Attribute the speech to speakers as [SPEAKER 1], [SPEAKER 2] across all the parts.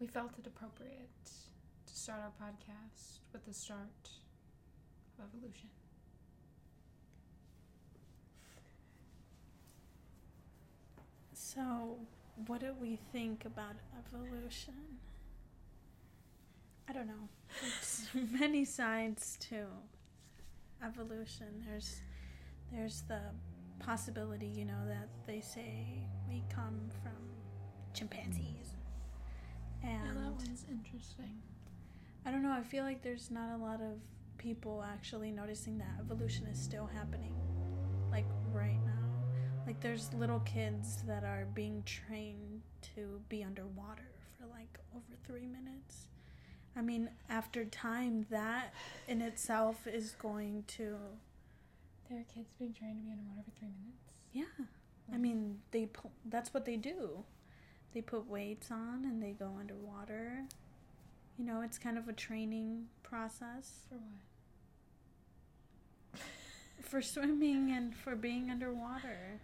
[SPEAKER 1] we felt it appropriate to start our podcast with the start of evolution.
[SPEAKER 2] So, what do we think about evolution? I don't know. There's many sides to evolution. There's there's the possibility, you know, that they say we come from chimpanzees.
[SPEAKER 1] Yeah, that
[SPEAKER 2] And
[SPEAKER 1] one's interesting.
[SPEAKER 2] I don't know, I feel like there's not a lot of people actually noticing that evolution is still happening. Like right now. Like there's little kids that are being trained to be underwater for like over three minutes. I mean, after time, that in itself is going to,
[SPEAKER 1] There are kids being trained to be underwater for three minutes.
[SPEAKER 2] yeah. I mean, they that's what they do. They put weights on and they go underwater. You know, it's kind of a training process.
[SPEAKER 1] For what?
[SPEAKER 2] for swimming and for being underwater.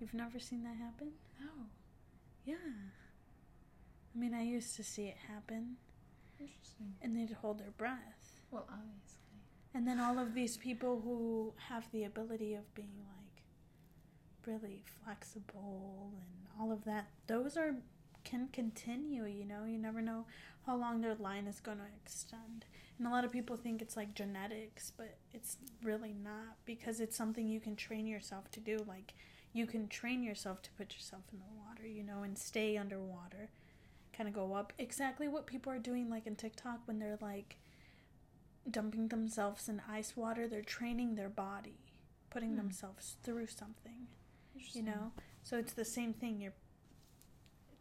[SPEAKER 2] You've never seen that happen?
[SPEAKER 1] No.
[SPEAKER 2] Yeah. I mean, I used to see it happen,
[SPEAKER 1] Interesting.
[SPEAKER 2] and they'd hold their breath.
[SPEAKER 1] Well, obviously.
[SPEAKER 2] And then all of these people who have the ability of being like really flexible and all of that, those are can continue, you know. You never know how long their line is going to extend. And a lot of people think it's like genetics, but it's really not because it's something you can train yourself to do. Like you can train yourself to put yourself in the water, you know, and stay underwater. Kind of go up. Exactly what people are doing like in TikTok when they're like dumping themselves in ice water, they're training their body, putting
[SPEAKER 1] Hmm.
[SPEAKER 2] themselves through something, you know? So it's the same thing. You're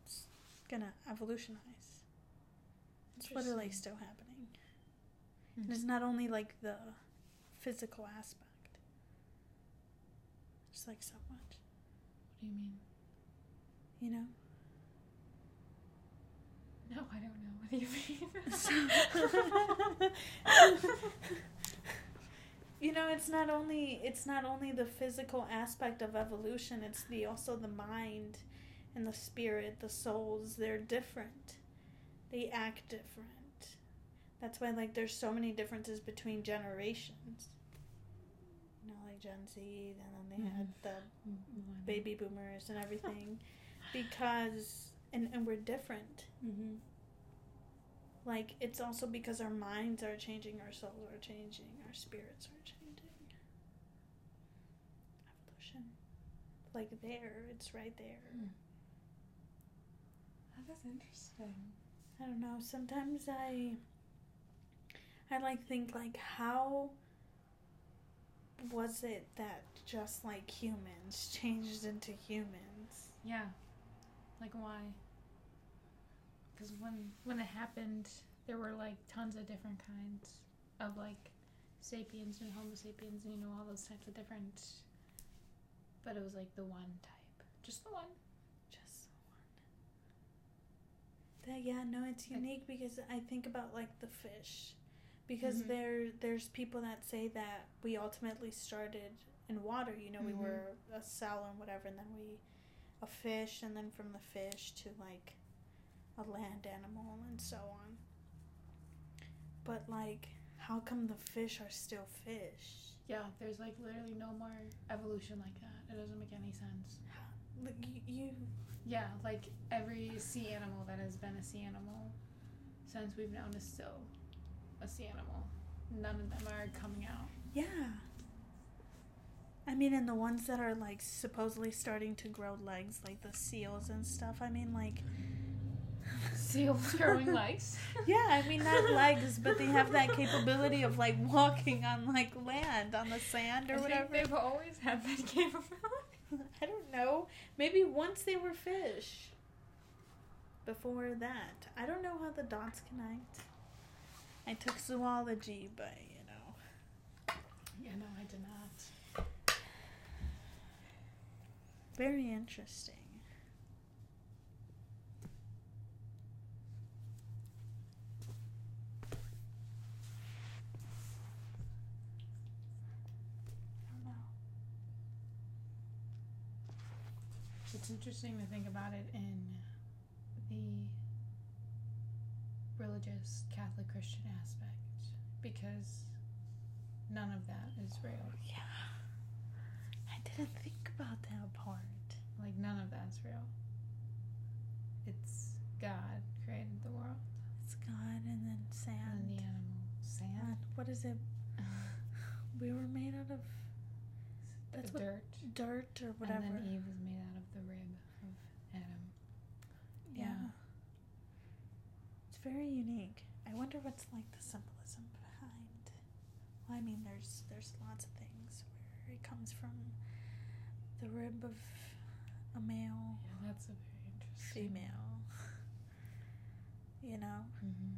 [SPEAKER 2] it's gonna evolutionize. It's literally still happening.
[SPEAKER 1] Hmm.
[SPEAKER 2] And it's not only like the physical aspect. It's like so much,
[SPEAKER 1] What do you mean?
[SPEAKER 2] you know?
[SPEAKER 1] No, I don't know. What do you mean?
[SPEAKER 2] you know it's not only it's not only the physical aspect of evolution it's the also the mind and the spirit the souls they're different. They act different. That's why like there's so many differences between generations. You know like gen z and then they had the baby boomers and everything. Because and, and we're different.
[SPEAKER 1] Mm-hmm.
[SPEAKER 2] Like it's also because our minds are changing, our souls are changing, our spirits are changing. Evolution. Like there, it's right there. Hmm.
[SPEAKER 1] That is interesting.
[SPEAKER 2] I don't know. Sometimes I I like think like how was it that just like humans changed into humans?
[SPEAKER 1] Yeah. Like why? Because when when it happened, there were like tons of different kinds of like sapiens and Homo sapiens, and you know all those types of different. But it was like the one type, just the one.
[SPEAKER 2] Just the one. That yeah, no, it's unique because I think about like the fish, because
[SPEAKER 1] Mhm.
[SPEAKER 2] there there's people that say that we ultimately started in water. You know, we
[SPEAKER 1] Mhm.
[SPEAKER 2] were a cell and whatever, and then we a fish, and then from the fish to like a land animal and so on. But like, how come the fish are still fish?
[SPEAKER 1] Yeah, there's like literally no more evolution like that. It doesn't make any sense.
[SPEAKER 2] Like you, you
[SPEAKER 1] Yeah, like every sea animal that has been a sea animal since we've known is still a sea animal. None of them are coming out.
[SPEAKER 2] Yeah. I mean, and the ones that are like supposedly starting to grow legs, like the seals and stuff. I mean, like.
[SPEAKER 1] Seals growing legs.
[SPEAKER 2] Yeah, I mean, not legs, but they have that capability of like walking on like land, on the sand or
[SPEAKER 1] I
[SPEAKER 2] whatever.
[SPEAKER 1] they've always had that capability.
[SPEAKER 2] I don't know. Maybe once they were fish. Before that. I don't know how the dots connect. I took zoology, but you know.
[SPEAKER 1] Yeah, no, I did not.
[SPEAKER 2] Very interesting.
[SPEAKER 1] It's interesting to think about it in the religious Catholic Christian aspect because none of that is real.
[SPEAKER 2] Yeah. I didn't think about that part.
[SPEAKER 1] Like none of that's real. It's God created the world
[SPEAKER 2] It's God and then sand.
[SPEAKER 1] and the animal. Sand,
[SPEAKER 2] God, what is it? We were made out of That's
[SPEAKER 1] dirt,
[SPEAKER 2] dirt or whatever.
[SPEAKER 1] and then Eve was made out of the rib of Adam.
[SPEAKER 2] yeah.
[SPEAKER 1] yeah.
[SPEAKER 2] It's very unique. I wonder what's like the symbolism behind. Well, I mean, there's there's lots of things where it comes from the rib of a male,
[SPEAKER 1] Yeah, that's a very interesting.
[SPEAKER 2] female. You know.
[SPEAKER 1] hmm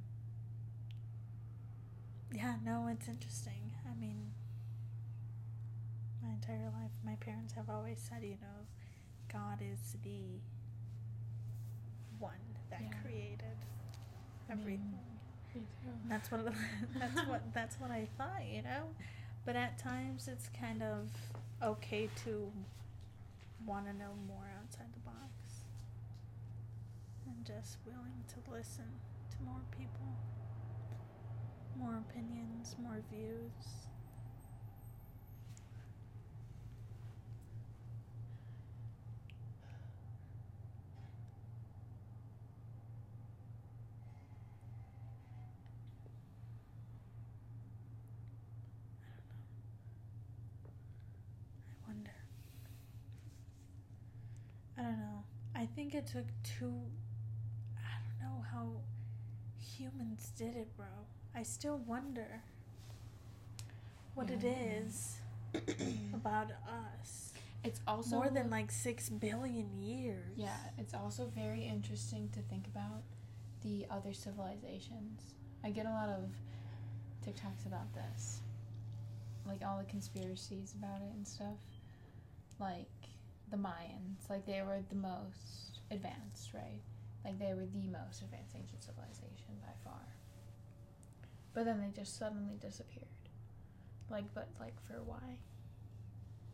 [SPEAKER 2] Yeah, no, it's interesting. I mean, my entire life, my parents have always said, you know, God is the one that
[SPEAKER 1] Yeah.
[SPEAKER 2] created everything.
[SPEAKER 1] Me too.
[SPEAKER 2] That's what that's what that's what I thought, you know. But at times, it's kind of okay to want to know more outside the box, and just willing to listen to more people, more opinions, more views. I wonder. I don't know. I think it took two. I don't know how humans did it, bro. I still wonder what it
[SPEAKER 1] Yeah.
[SPEAKER 2] is about us.
[SPEAKER 1] It's also
[SPEAKER 2] More than like six billion years.
[SPEAKER 1] Yeah, it's also very interesting to think about the other civilizations. I get a lot of TikToks about this. Like all the conspiracies about it and stuff. Like the Mayans, like they were the most advanced, right? Like they were the most advanced ancient civilization by far. But then they just suddenly disappeared. Like but like for why?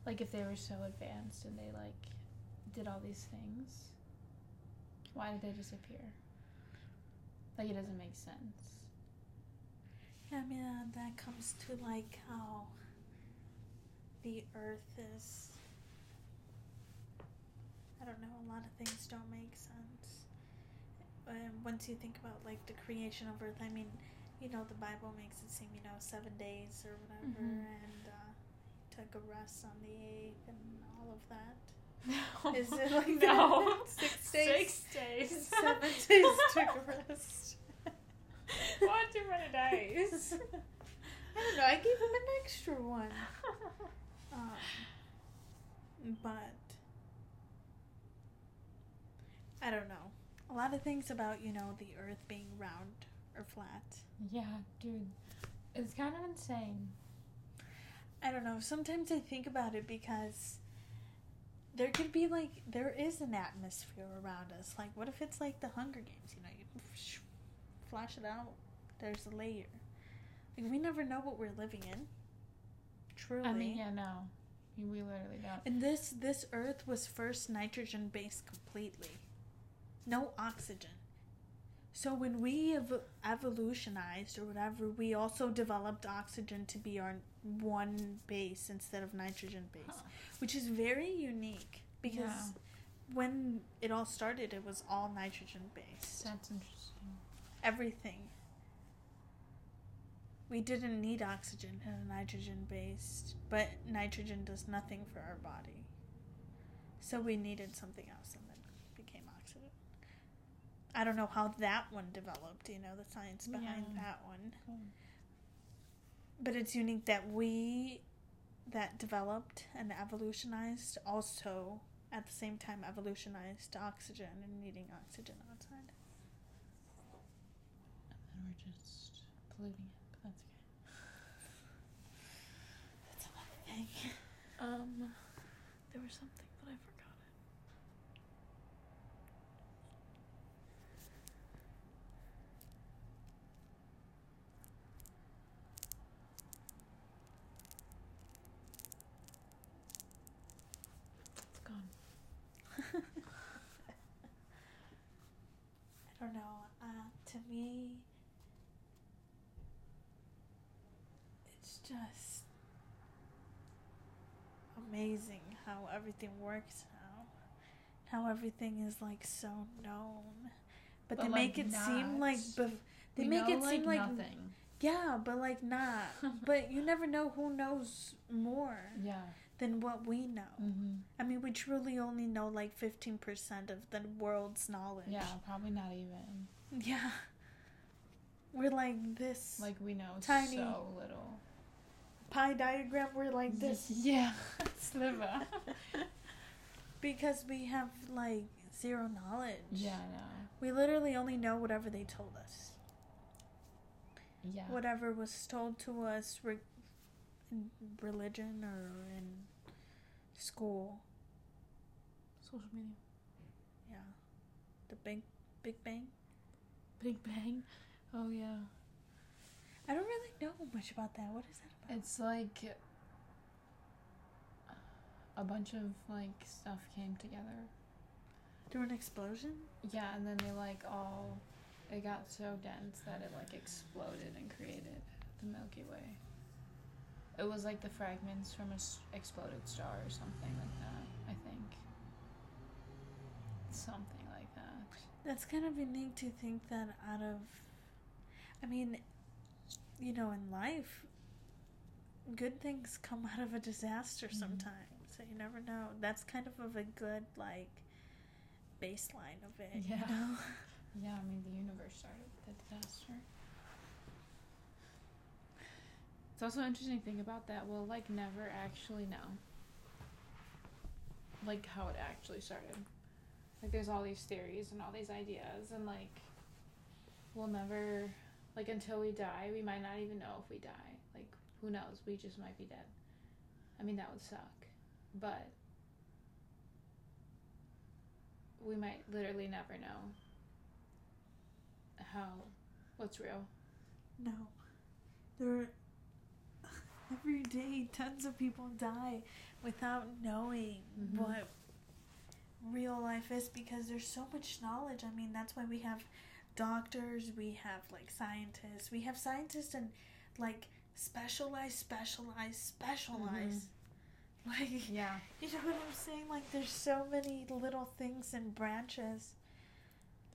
[SPEAKER 1] Like if they were so advanced and they like did all these things, why did they disappear? Like it doesn't make sense.
[SPEAKER 2] Yeah, I mean, uh, that comes to like how the earth is. I don't know, a lot of things don't make sense. Um, once you think about like the creation of earth, I mean, you know, the Bible makes it seem, you know, seven days or whatever,
[SPEAKER 1] Mhm.
[SPEAKER 2] and uh, took a rest on the eighth and all of that.
[SPEAKER 1] No.
[SPEAKER 2] Is it like
[SPEAKER 1] no?
[SPEAKER 2] Six days?
[SPEAKER 1] Six days.
[SPEAKER 2] Seven days took a rest.
[SPEAKER 1] Why too many days?
[SPEAKER 2] I don't know, I gave him an extra one. Um, but I don't know. A lot of things about you know the Earth being round or flat.
[SPEAKER 1] yeah, dude, it's kind of insane.
[SPEAKER 2] I don't know. Sometimes I think about it because there could be like there is an atmosphere around us. Like, what if it's like the Hunger Games? You know, you flash it out. There's a layer. Like we never know what we're living in. Truly.
[SPEAKER 1] I mean, yeah, no, we literally don't.
[SPEAKER 2] And this this Earth was first nitrogen based completely, no oxygen. So when we ev- evolutionized or whatever, we also developed oxygen to be our one base instead of nitrogen base,
[SPEAKER 1] Huh.
[SPEAKER 2] which is very unique because
[SPEAKER 1] Yeah.
[SPEAKER 2] when it all started, it was all nitrogen based.
[SPEAKER 1] That's interesting.
[SPEAKER 2] Everything. We didn't need oxygen in a nitrogen based, but nitrogen does nothing for our body. So we needed something else and then it became oxygen. I don't know how that one developed, you know, the science behind
[SPEAKER 1] Yeah.
[SPEAKER 2] that one.
[SPEAKER 1] Cool.
[SPEAKER 2] But it's unique that we that developed and evolutionized also at the same time evolutionized oxygen and needing oxygen outside.
[SPEAKER 1] And then we're just polluting it, but that's okay.
[SPEAKER 2] That's another thing.
[SPEAKER 1] Um, there was something, me. It's
[SPEAKER 2] just amazing how everything works now. How everything is like so known, but,
[SPEAKER 1] but
[SPEAKER 2] they
[SPEAKER 1] like
[SPEAKER 2] make it not. seem like they
[SPEAKER 1] we
[SPEAKER 2] make
[SPEAKER 1] know,
[SPEAKER 2] it like seem like
[SPEAKER 1] nothing.
[SPEAKER 2] Yeah, but like not. but you never know who knows more.
[SPEAKER 1] Yeah.
[SPEAKER 2] Than what we know.
[SPEAKER 1] Mm-hmm.
[SPEAKER 2] I mean, we truly only know like fifteen percent of the world's knowledge.
[SPEAKER 1] Yeah, probably not even.
[SPEAKER 2] Yeah. We're like this
[SPEAKER 1] Like we know
[SPEAKER 2] Tiny.
[SPEAKER 1] so little.
[SPEAKER 2] pie diagram, we're like this
[SPEAKER 1] Yeah. Sliver.
[SPEAKER 2] because we have like zero knowledge.
[SPEAKER 1] yeah, I know.
[SPEAKER 2] We literally only know whatever they told us.
[SPEAKER 1] Yeah.
[SPEAKER 2] Whatever was told to us re- in religion or in school.
[SPEAKER 1] Social media.
[SPEAKER 2] Yeah. The big Big Bang.
[SPEAKER 1] Big Bang. Oh yeah.
[SPEAKER 2] I don't really know much about that. What is that about?
[SPEAKER 1] It's like a bunch of like stuff came together.
[SPEAKER 2] Through an explosion?
[SPEAKER 1] Yeah, and then they like all it got so dense that it like exploded and created the Milky Way. It was like the fragments from a s- exploded star or something like that, I think. Something like that.
[SPEAKER 2] That's kind of unique to think that out of. I mean, you know, in life, good things come out of a disaster
[SPEAKER 1] Mhm.
[SPEAKER 2] sometimes. So you never know. That's kind of of a good, like, baseline of it.
[SPEAKER 1] Yeah.
[SPEAKER 2] You know?
[SPEAKER 1] Yeah, I mean the universe started with the disaster. It's also an interesting thing about that. We'll like never actually know. Like how it actually started. Like there's all these theories and all these ideas and like we'll never like until we die, we might not even know if we die. Like who knows? We just might be dead. I mean that would suck. But we might literally never know how what's real.
[SPEAKER 2] No. There are. Every day, tons of people die without knowing
[SPEAKER 1] Mhm.
[SPEAKER 2] what real life is because there's so much knowledge. I mean, that's why we have doctors, we have like scientists, we have scientists and like specialized, specialized, specialized. Mm-hmm. Like,
[SPEAKER 1] Yeah.
[SPEAKER 2] you know what I'm saying? Like, there's so many little things and branches.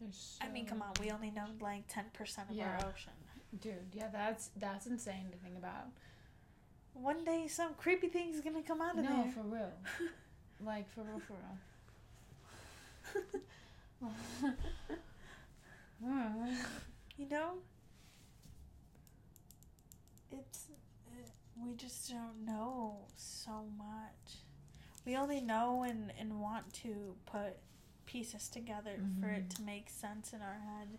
[SPEAKER 1] There's
[SPEAKER 2] I mean, come on, we only know like 10% of
[SPEAKER 1] Yeah.
[SPEAKER 2] our ocean.
[SPEAKER 1] dude, yeah, that's that's insane to think about.
[SPEAKER 2] One day, some creepy thing's gonna come out of
[SPEAKER 1] no,
[SPEAKER 2] there.
[SPEAKER 1] No, for real. like for real, for real.
[SPEAKER 2] You know? It's. It, we just don't know so much. We only know and, and want to put pieces together for it
[SPEAKER 1] Mhm.
[SPEAKER 2] to make sense in our head.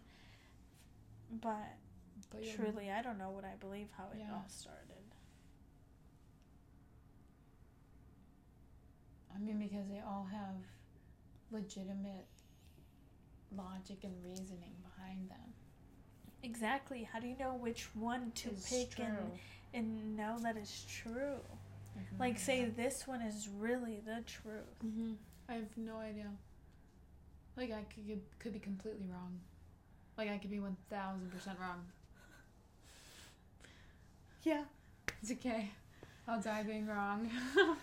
[SPEAKER 2] But
[SPEAKER 1] but
[SPEAKER 2] truly, I don't know what I believe how it
[SPEAKER 1] Yeah.
[SPEAKER 2] all started.
[SPEAKER 1] I mean, because they all have legitimate logic and reasoning behind them.
[SPEAKER 2] Exactly. How do you know which one to
[SPEAKER 1] It's
[SPEAKER 2] pick
[SPEAKER 1] true.
[SPEAKER 2] and, and know that it's true?
[SPEAKER 1] Mhm.
[SPEAKER 2] Like, say this one is really the truth.
[SPEAKER 1] Mm-hmm. I have no idea. Like I could could be completely wrong. Like I could be one thousand percent wrong.
[SPEAKER 2] Yeah.
[SPEAKER 1] It's okay. I'll die being wrong.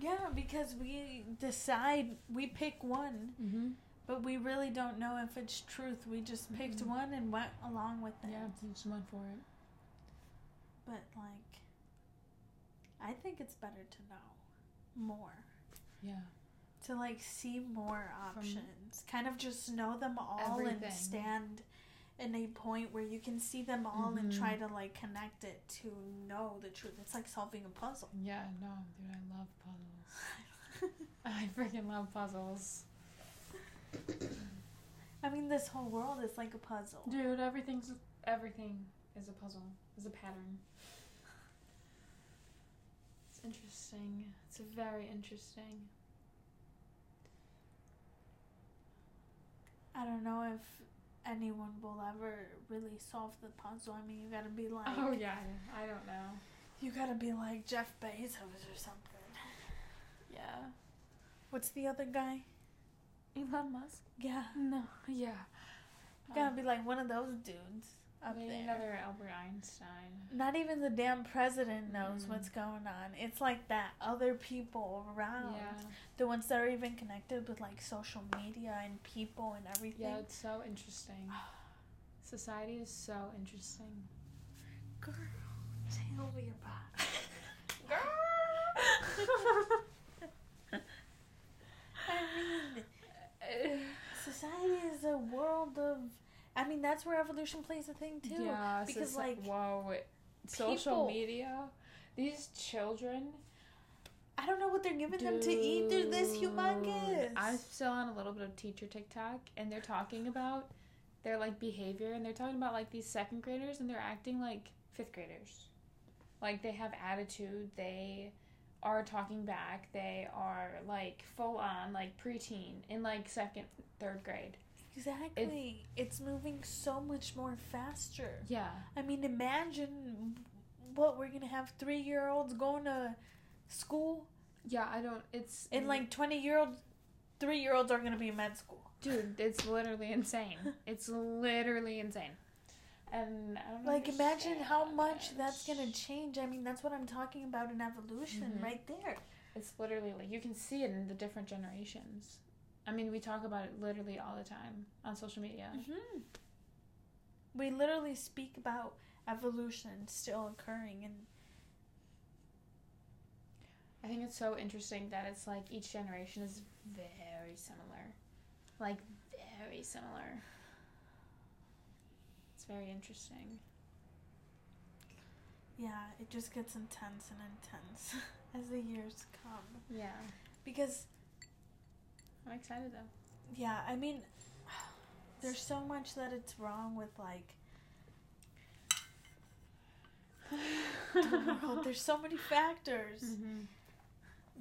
[SPEAKER 2] Yeah, because we decide, we pick one,
[SPEAKER 1] mm-hmm.
[SPEAKER 2] But we really don't know if it's truth. We just picked
[SPEAKER 1] Mhm.
[SPEAKER 2] one and went along with it.
[SPEAKER 1] Yeah, you just went for it.
[SPEAKER 2] But, like, I think it's better to know more.
[SPEAKER 1] Yeah.
[SPEAKER 2] To, like, see more
[SPEAKER 1] From
[SPEAKER 2] options. kind of just know them all
[SPEAKER 1] everything.
[SPEAKER 2] and stand in a point where you can see them all and
[SPEAKER 1] Mhm.
[SPEAKER 2] try to, like, connect it to know the truth. It's like solving a puzzle.
[SPEAKER 1] Yeah, no, dude, I love puzzles. I freaking love puzzles.
[SPEAKER 2] I mean, this whole world is like a puzzle.
[SPEAKER 1] Dude, everything's everything is a puzzle. Is a pattern. It's interesting. It's very interesting.
[SPEAKER 2] I don't know if anyone will ever really solve the puzzle. I mean, you gotta be like,
[SPEAKER 1] oh yeah, I don't know.
[SPEAKER 2] you gotta be like Jeff Bezos or something.
[SPEAKER 1] Yeah.
[SPEAKER 2] What's the other guy?
[SPEAKER 1] Elon Musk?
[SPEAKER 2] Yeah,
[SPEAKER 1] No. Yeah.
[SPEAKER 2] gotta be like one of those dudes. up there.
[SPEAKER 1] another Albert Einstein.
[SPEAKER 2] Not even the damn president knows
[SPEAKER 1] Mm.
[SPEAKER 2] what's going on. It's like that other people around.
[SPEAKER 1] Yeah.
[SPEAKER 2] The ones that are even connected with like social media and people and everything.
[SPEAKER 1] Yeah, it's so interesting. Society is so interesting.
[SPEAKER 2] Girl, tell me about it. I mean, society is a world of. I mean, that's where evolution plays a thing too.
[SPEAKER 1] Yeah,
[SPEAKER 2] because,
[SPEAKER 1] soci-
[SPEAKER 2] like,
[SPEAKER 1] whoa, it- social media, these children.
[SPEAKER 2] I don't know what they're giving them to eat. They're this
[SPEAKER 1] Dude,
[SPEAKER 2] humongous.
[SPEAKER 1] I'm still on a little bit of teacher TikTok, and they're talking about their like behavior, and they're talking about like these second graders, and they're acting like fifth graders. Like they have attitude. They are talking back. They are like full on like preteen in like second, third grade.
[SPEAKER 2] Exactly. it's moving so much more faster.
[SPEAKER 1] Yeah.
[SPEAKER 2] I mean, imagine what we're gonna have three year olds going to school,
[SPEAKER 1] Yeah, I don't. It's
[SPEAKER 2] and like twenty year olds, three year olds are gonna be in med school.
[SPEAKER 1] dude, it's literally insane. It's literally insane. And
[SPEAKER 2] Like, imagine how much that's gonna change. I mean, that's what I'm talking about in evolution,
[SPEAKER 1] Mhm.
[SPEAKER 2] right there.
[SPEAKER 1] It's literally like you can see it in the different generations. I mean, we talk about it literally all the time on social media.
[SPEAKER 2] hmm We literally speak about evolution still occurring, and
[SPEAKER 1] I think it's so interesting that it's like each generation is very similar. Like, very similar. It's very interesting.
[SPEAKER 2] yeah, it just gets intense and intense as the years come.
[SPEAKER 1] Yeah.
[SPEAKER 2] Because
[SPEAKER 1] I'm excited though.
[SPEAKER 2] Yeah, I mean, there's so much that it's wrong with like the world. There's so many factors
[SPEAKER 1] hmm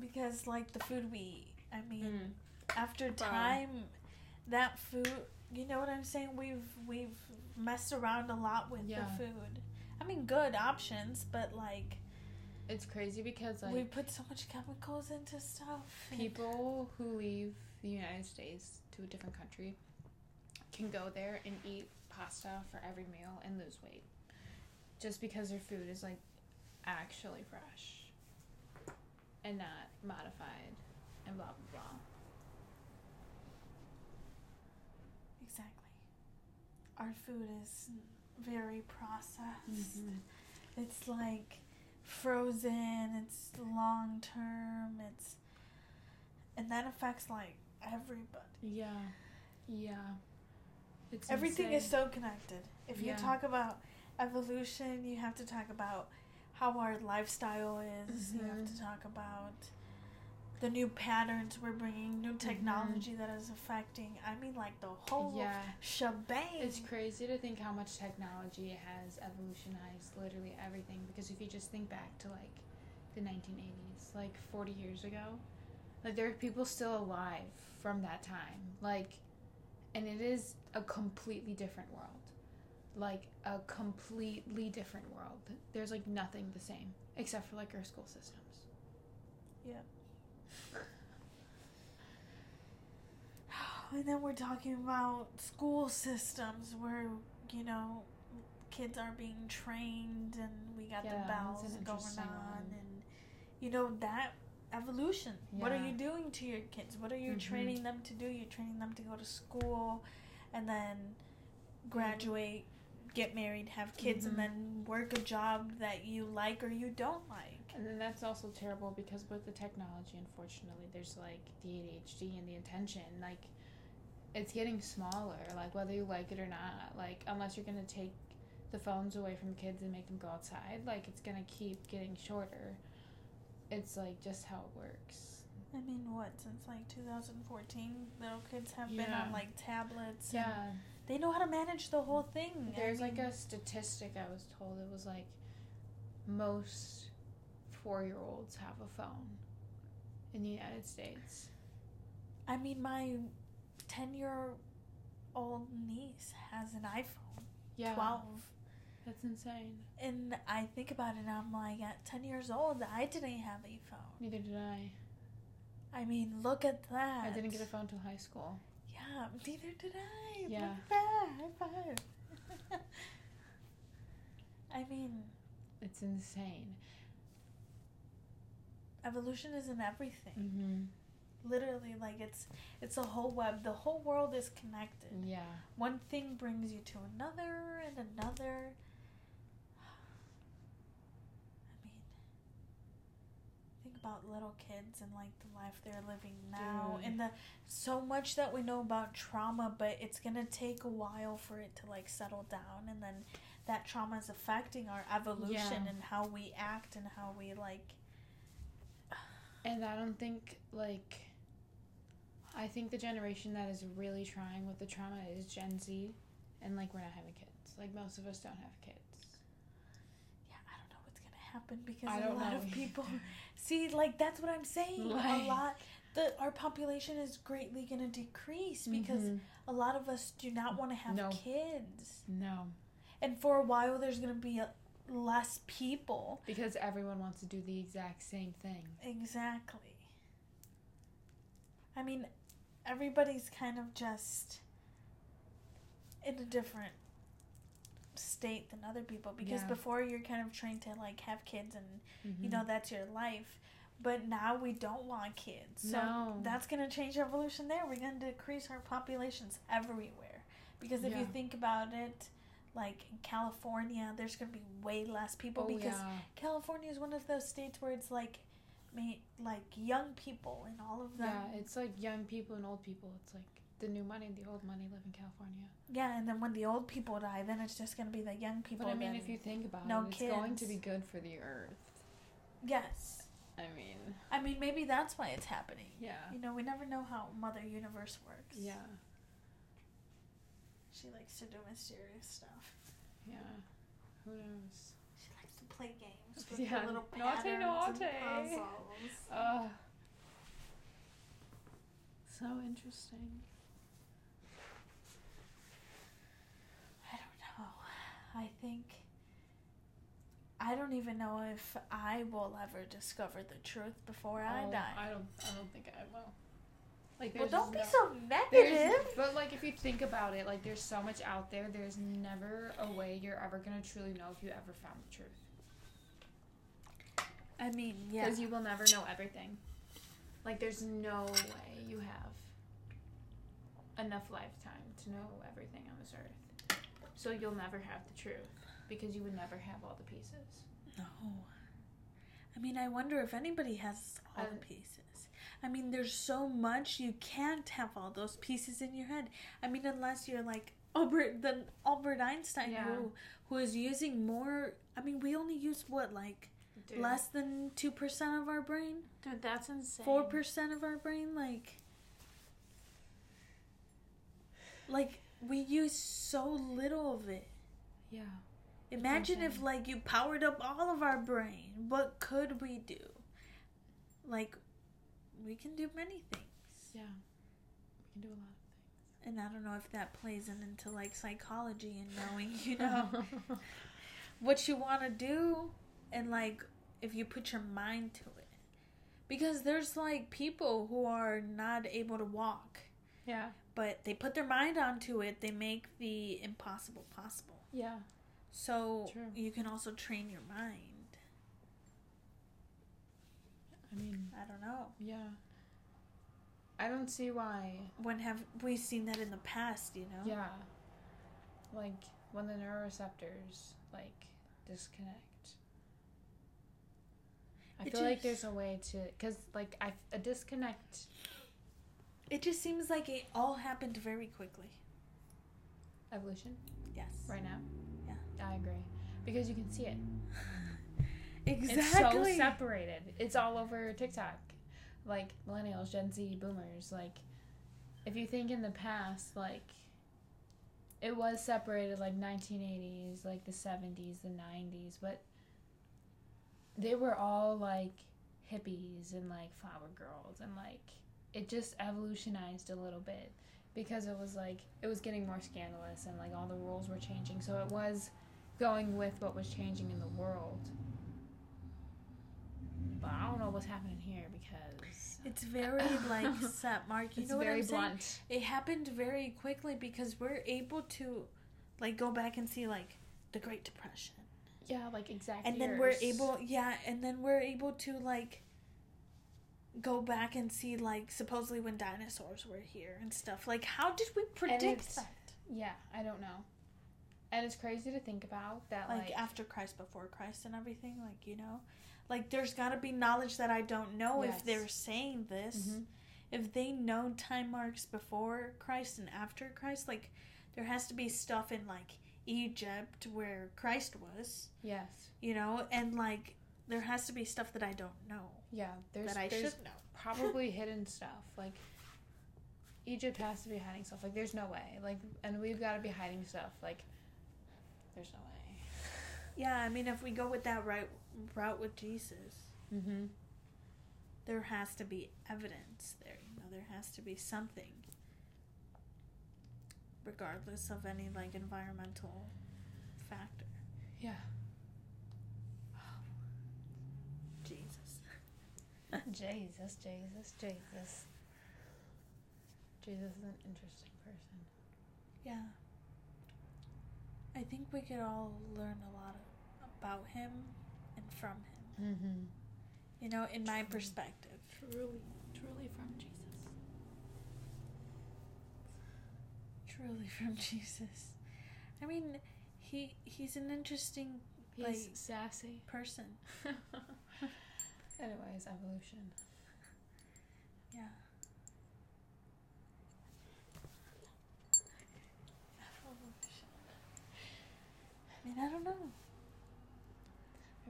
[SPEAKER 2] because like the food we eat. I mean,
[SPEAKER 1] Mm.
[SPEAKER 2] after time, that food. You know what I'm saying? We've we've messed around a lot with
[SPEAKER 1] Yeah.
[SPEAKER 2] the food. I mean, good options, but like
[SPEAKER 1] It's crazy because like
[SPEAKER 2] we put so much chemicals into stuff.
[SPEAKER 1] people who leave the United States to a different country can go there and eat pasta for every meal and lose weight just because their food is like actually fresh and not modified and blah blah blah.
[SPEAKER 2] Exactly. Our food is very processed. Mm-hmm. It's like frozen, it's long term, it's and that affects like everybody.
[SPEAKER 1] Yeah. Yeah. It's
[SPEAKER 2] Everything is so connected. If
[SPEAKER 1] Yeah.
[SPEAKER 2] you talk about evolution, you have to talk about how our lifestyle is. You have to mm-hmm. talk about the new patterns we're bringing, new technology that is affecting. I mean, like the whole
[SPEAKER 1] Mm-hmm. Yeah.
[SPEAKER 2] shebang.
[SPEAKER 1] It's crazy to think how much technology has evolutionized literally everything because if you just think back to like the 1980s, like 40 years ago, like there are people still alive from that time. Like and it is a completely different world. Like a completely different world. There's like nothing the same except for like our school systems.
[SPEAKER 2] Yeah. And then we're talking about school systems where, you know, kids are being trained and we got
[SPEAKER 1] Yeah,
[SPEAKER 2] the bells going on and you know that evolution. What are you doing to your kids? What are you
[SPEAKER 1] Mhm.
[SPEAKER 2] training them to do? You're training them to go to school and then graduate, get married, have kids
[SPEAKER 1] Mhm.
[SPEAKER 2] and then work a job that you like or you don't like.
[SPEAKER 1] And then that's also terrible because with the technology, unfortunately, there's like the ADHD and the attention. Like, it's getting smaller, like, whether you like it or not. Like, unless you're going to take the phones away from kids and make them go outside, like, it's going to keep getting shorter. It's like just how it works.
[SPEAKER 2] I mean, what since like 2014, little kids have been on like tablets. and
[SPEAKER 1] Yeah.
[SPEAKER 2] they know how to manage the whole thing. I
[SPEAKER 1] There's like a statistic I was told. It was like most four year olds have a phone in the United States.
[SPEAKER 2] I mean, my 10 year old niece has an iPhone
[SPEAKER 1] Yeah.
[SPEAKER 2] 12,
[SPEAKER 1] That's insane.
[SPEAKER 2] and I think about it, and I'm like, at 10 years old, I didn't have a phone.
[SPEAKER 1] Neither did I.
[SPEAKER 2] I mean, look at that.
[SPEAKER 1] I didn't get a phone till high school.
[SPEAKER 2] Yeah, neither did I.
[SPEAKER 1] Yeah.
[SPEAKER 2] Look at that. High five. I mean,
[SPEAKER 1] It's insane.
[SPEAKER 2] Evolution is in everything.
[SPEAKER 1] Mm-hmm.
[SPEAKER 2] Literally, like it's it's a whole web. The whole world is connected.
[SPEAKER 1] Yeah.
[SPEAKER 2] One thing brings you to another and another. I mean, think about little kids and like the life they're living now,
[SPEAKER 1] Dude.
[SPEAKER 2] and the so much that we know about trauma, but it's gonna take a while for it to like settle down, and then that trauma is affecting our evolution
[SPEAKER 1] Yeah.
[SPEAKER 2] and how we act and how we like.
[SPEAKER 1] And I don't think like I think the generation that is really trying with the trauma is Gen Z and like we're not having kids. Like most of us don't have kids.
[SPEAKER 2] Yeah, I don't know what's gonna happen because a lot
[SPEAKER 1] know
[SPEAKER 2] of people see like that's what I'm saying.
[SPEAKER 1] Right.
[SPEAKER 2] A lot the our population is greatly gonna decrease because
[SPEAKER 1] Mhm.
[SPEAKER 2] a lot of us do not want to have
[SPEAKER 1] No.
[SPEAKER 2] kids,
[SPEAKER 1] no,
[SPEAKER 2] and for a while there's gonna be a, less people.
[SPEAKER 1] because everyone wants to do the exact same thing.
[SPEAKER 2] Exactly. I mean, everybody's kind of just in a different state than other people because
[SPEAKER 1] Yeah.
[SPEAKER 2] before you're kind of trained to like have kids and you
[SPEAKER 1] Mhm.
[SPEAKER 2] know that's your life but now we don't want kids so
[SPEAKER 1] No.
[SPEAKER 2] that's going to change evolution there we're going to decrease our populations everywhere because if you think about it like in california there's going to be way less people
[SPEAKER 1] oh,
[SPEAKER 2] because
[SPEAKER 1] yeah.
[SPEAKER 2] california is one of those states where it's like ma- like young people and all of them
[SPEAKER 1] Yeah, it's like young people and old people. It's like the new money and the old money live in California.
[SPEAKER 2] Yeah, and then when the old people die then it's just going to be the young people
[SPEAKER 1] But I mean, if you think about
[SPEAKER 2] no
[SPEAKER 1] it, it's going to be good for the earth.
[SPEAKER 2] yes
[SPEAKER 1] I mean,
[SPEAKER 2] i mean maybe that's why it's happening
[SPEAKER 1] yeah.
[SPEAKER 2] you know we never know how mother universe works
[SPEAKER 1] Yeah.
[SPEAKER 2] She likes to do mysterious stuff.
[SPEAKER 1] Yeah. Who knows?
[SPEAKER 2] She likes to play games with
[SPEAKER 1] Yeah,
[SPEAKER 2] little
[SPEAKER 1] naughty,
[SPEAKER 2] patterns
[SPEAKER 1] naughty.
[SPEAKER 2] and puzzles.
[SPEAKER 1] Uh, so interesting.
[SPEAKER 2] I don't know. I think I don't even know if I will ever discover the truth before I
[SPEAKER 1] Oh,
[SPEAKER 2] die.
[SPEAKER 1] I don't. I don't think I will. Like,
[SPEAKER 2] well, don't be so negative.
[SPEAKER 1] But like, if you think about it, like, there's so much out there. There's never a way you're ever gonna truly know if you ever found the truth.
[SPEAKER 2] I mean, yeah.
[SPEAKER 1] Because you will never know everything. Like, there's no way you have enough lifetime to know everything on this earth. So you'll never have the truth because you would never have all the pieces.
[SPEAKER 2] No. I mean, I wonder if anybody has all the pieces. I mean, there's so much you can't have all those pieces in your head. I mean, unless you're like Albert, then Albert Einstein,
[SPEAKER 1] Yeah.
[SPEAKER 2] who who is using more. I mean, we only use what like
[SPEAKER 1] Dude,
[SPEAKER 2] less than two percent of our brain,
[SPEAKER 1] dude, that's insane.
[SPEAKER 2] four percent of our brain. Like, like we use so little of it.
[SPEAKER 1] Yeah.
[SPEAKER 2] Imagine if like you powered up all of our brain. What could we do? Like we can do many things.
[SPEAKER 1] Yeah. We can do a lot of things.
[SPEAKER 2] And I don't know if that plays in into like psychology and knowing, you know, what you want to do and like if you put your mind to it. Because there's like people who are not able to walk,
[SPEAKER 1] yeah.
[SPEAKER 2] but they put their mind onto it, they make the impossible possible.
[SPEAKER 1] Yeah.
[SPEAKER 2] So
[SPEAKER 1] True.
[SPEAKER 2] you can also train your mind.
[SPEAKER 1] I mean,
[SPEAKER 2] I don't know.
[SPEAKER 1] yeah. I don't see why.
[SPEAKER 2] When have we seen that in the past, you know?
[SPEAKER 1] Yeah. Like when the neuroreceptors like disconnect. I
[SPEAKER 2] It
[SPEAKER 1] feel like there's a way to cuz like I a disconnect
[SPEAKER 2] It just seems like it all happened very quickly.
[SPEAKER 1] evolution
[SPEAKER 2] Yes.
[SPEAKER 1] right now.
[SPEAKER 2] Yeah.
[SPEAKER 1] I agree. Because you can see it.
[SPEAKER 2] Exactly.
[SPEAKER 1] It's so separated. It's all over TikTok. Like millennials, Gen Z, boomers. Like, if you think in the past, like, it was separated like 1980s, like the 70s, the 90s, but they were all like hippies and like flower girls and like it just evolutionized a little bit because it was like it was getting more scandalous and like all the rules were changing so it was going with what was changing in the world but I don't know what's happening here because
[SPEAKER 2] It's very like set, Mark. You
[SPEAKER 1] it's
[SPEAKER 2] know what
[SPEAKER 1] very
[SPEAKER 2] I'm saying?
[SPEAKER 1] blunt.
[SPEAKER 2] It happened very quickly because we're able to, like, go back and see like the Great Depression,
[SPEAKER 1] Yeah, like exactly.
[SPEAKER 2] and then we're able yeah and then we're able to like go back and see like supposedly when dinosaurs were here and stuff like how did we predict that
[SPEAKER 1] Yeah, I don't know. And it's crazy to think about that.
[SPEAKER 2] like,
[SPEAKER 1] Like,
[SPEAKER 2] after christ before christ and everything like you know like there's got to be knowledge that i don't know
[SPEAKER 1] Yes.
[SPEAKER 2] if they're saying this
[SPEAKER 1] Mhm.
[SPEAKER 2] if they know time marks before christ and after christ like there has to be stuff in like egypt where christ was
[SPEAKER 1] yes,
[SPEAKER 2] you know and like there has to be stuff that i don't know
[SPEAKER 1] yeah. There's
[SPEAKER 2] that i
[SPEAKER 1] there's
[SPEAKER 2] should know
[SPEAKER 1] probably hidden stuff. Like Egypt has to be hiding stuff. Like there's no way. Like and we've got to be hiding stuff. Like there's no way.
[SPEAKER 2] Yeah, I mean, if we go with that right route with Jesus,
[SPEAKER 1] Mm-hmm.
[SPEAKER 2] there has to be evidence there. You know, there has to be something, regardless of any like environmental factor.
[SPEAKER 1] Yeah.
[SPEAKER 2] Jesus.
[SPEAKER 1] Jesus, Jesus, Jesus. Jesus is an interesting person.
[SPEAKER 2] Yeah. I think we could all learn a lot about him and from him.
[SPEAKER 1] Mm-hmm.
[SPEAKER 2] You know, in my perspective.
[SPEAKER 1] Truly, truly from Jesus.
[SPEAKER 2] Truly from Jesus. I mean, he he's an interesting
[SPEAKER 1] He's
[SPEAKER 2] Like-
[SPEAKER 1] sassy.
[SPEAKER 2] person.
[SPEAKER 1] Anyways, evolution.
[SPEAKER 2] Yeah. I mean, I don't know.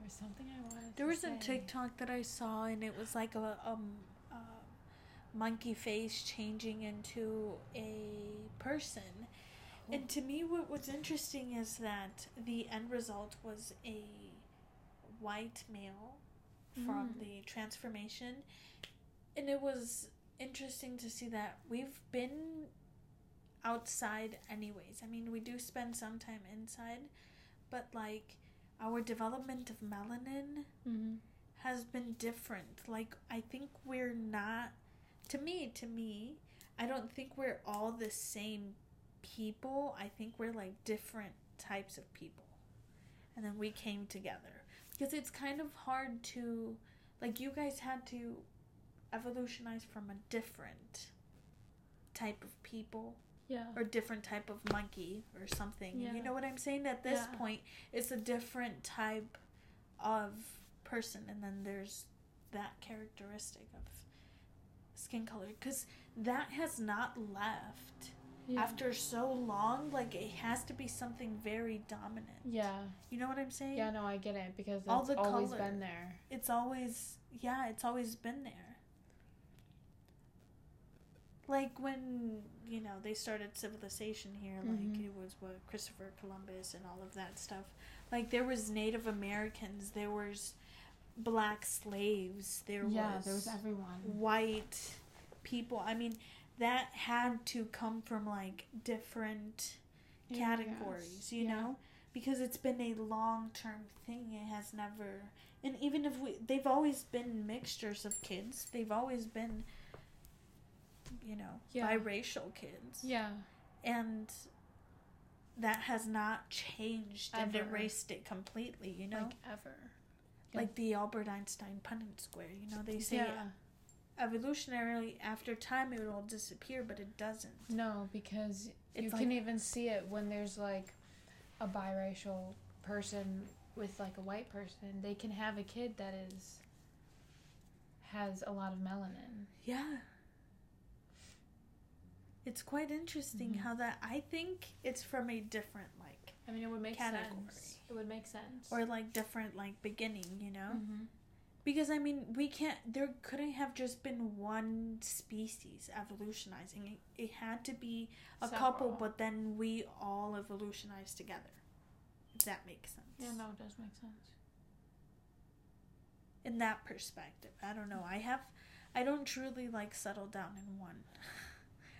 [SPEAKER 1] There was something I wanted.
[SPEAKER 2] There was
[SPEAKER 1] say.
[SPEAKER 2] a TikTok that I saw, and it was like a um, monkey face changing into a person. And to me, what was interesting is that the end result was a white male from
[SPEAKER 1] Mm.
[SPEAKER 2] the transformation. And it was interesting to see that we've been outside anyways. I mean, we do spend some time inside, but like our development of melanin
[SPEAKER 1] Mm-hmm.
[SPEAKER 2] has been different. Like I think we're not to me, to me, I don't think we're all the same people. I think we're like different types of people. And then we came together. Because it's kind of hard to like you guys had to evolutionize from a different type of people
[SPEAKER 1] Yeah.
[SPEAKER 2] or different type of monkey or something.
[SPEAKER 1] Yeah.
[SPEAKER 2] You know what I'm saying? At this
[SPEAKER 1] Yeah.
[SPEAKER 2] point, it's a different type of person, and then there's that characteristic of skin color because that has not left
[SPEAKER 1] yeah.
[SPEAKER 2] after so long. Like it has to be something very dominant.
[SPEAKER 1] Yeah.
[SPEAKER 2] You know what I'm saying?
[SPEAKER 1] Yeah. No, I get it because it's
[SPEAKER 2] All the
[SPEAKER 1] always
[SPEAKER 2] color.
[SPEAKER 1] been there.
[SPEAKER 2] It's always yeah, it's always been there. Like when you know they started civilization here, like
[SPEAKER 1] Mhm.
[SPEAKER 2] it was what Christopher Columbus and all of that stuff. Like there was Native Americans, there was black slaves, there
[SPEAKER 1] yeah,
[SPEAKER 2] was
[SPEAKER 1] there was everyone.
[SPEAKER 2] white people. I mean, that had to come from like different categories, you
[SPEAKER 1] Yeah.
[SPEAKER 2] know, because it's been a long term thing. It has never, and even if we, they've always been mixtures of kids. They've always been, you know,
[SPEAKER 1] Yeah.
[SPEAKER 2] biracial kids,
[SPEAKER 1] Yeah.
[SPEAKER 2] and that has not changed and erased it completely. You know,
[SPEAKER 1] Like ever.
[SPEAKER 2] like the Albert Einstein Punnett Square. You know, they say
[SPEAKER 1] yeah.
[SPEAKER 2] evolutionarily after time it will disappear, but it doesn't.
[SPEAKER 1] No, because you
[SPEAKER 2] It's
[SPEAKER 1] can even see it when there's like a biracial person with like a white person. They can have a kid that is has a lot of melanin.
[SPEAKER 2] Yeah. It's quite interesting
[SPEAKER 1] Mhm.
[SPEAKER 2] how that I think it's from a different like
[SPEAKER 1] I mean, it would make
[SPEAKER 2] Category.
[SPEAKER 1] sense. It would make sense.
[SPEAKER 2] or like different like beginning, you know?
[SPEAKER 1] Mhm.
[SPEAKER 2] Because I mean, we can't there couldn't have just been one species evolutionizing. It, it had to be a couple, but then we all evolutionized together. If that makes sense.
[SPEAKER 1] yeah, no, it does make sense.
[SPEAKER 2] In that perspective. I don't know. I have I don't truly like settle down in one.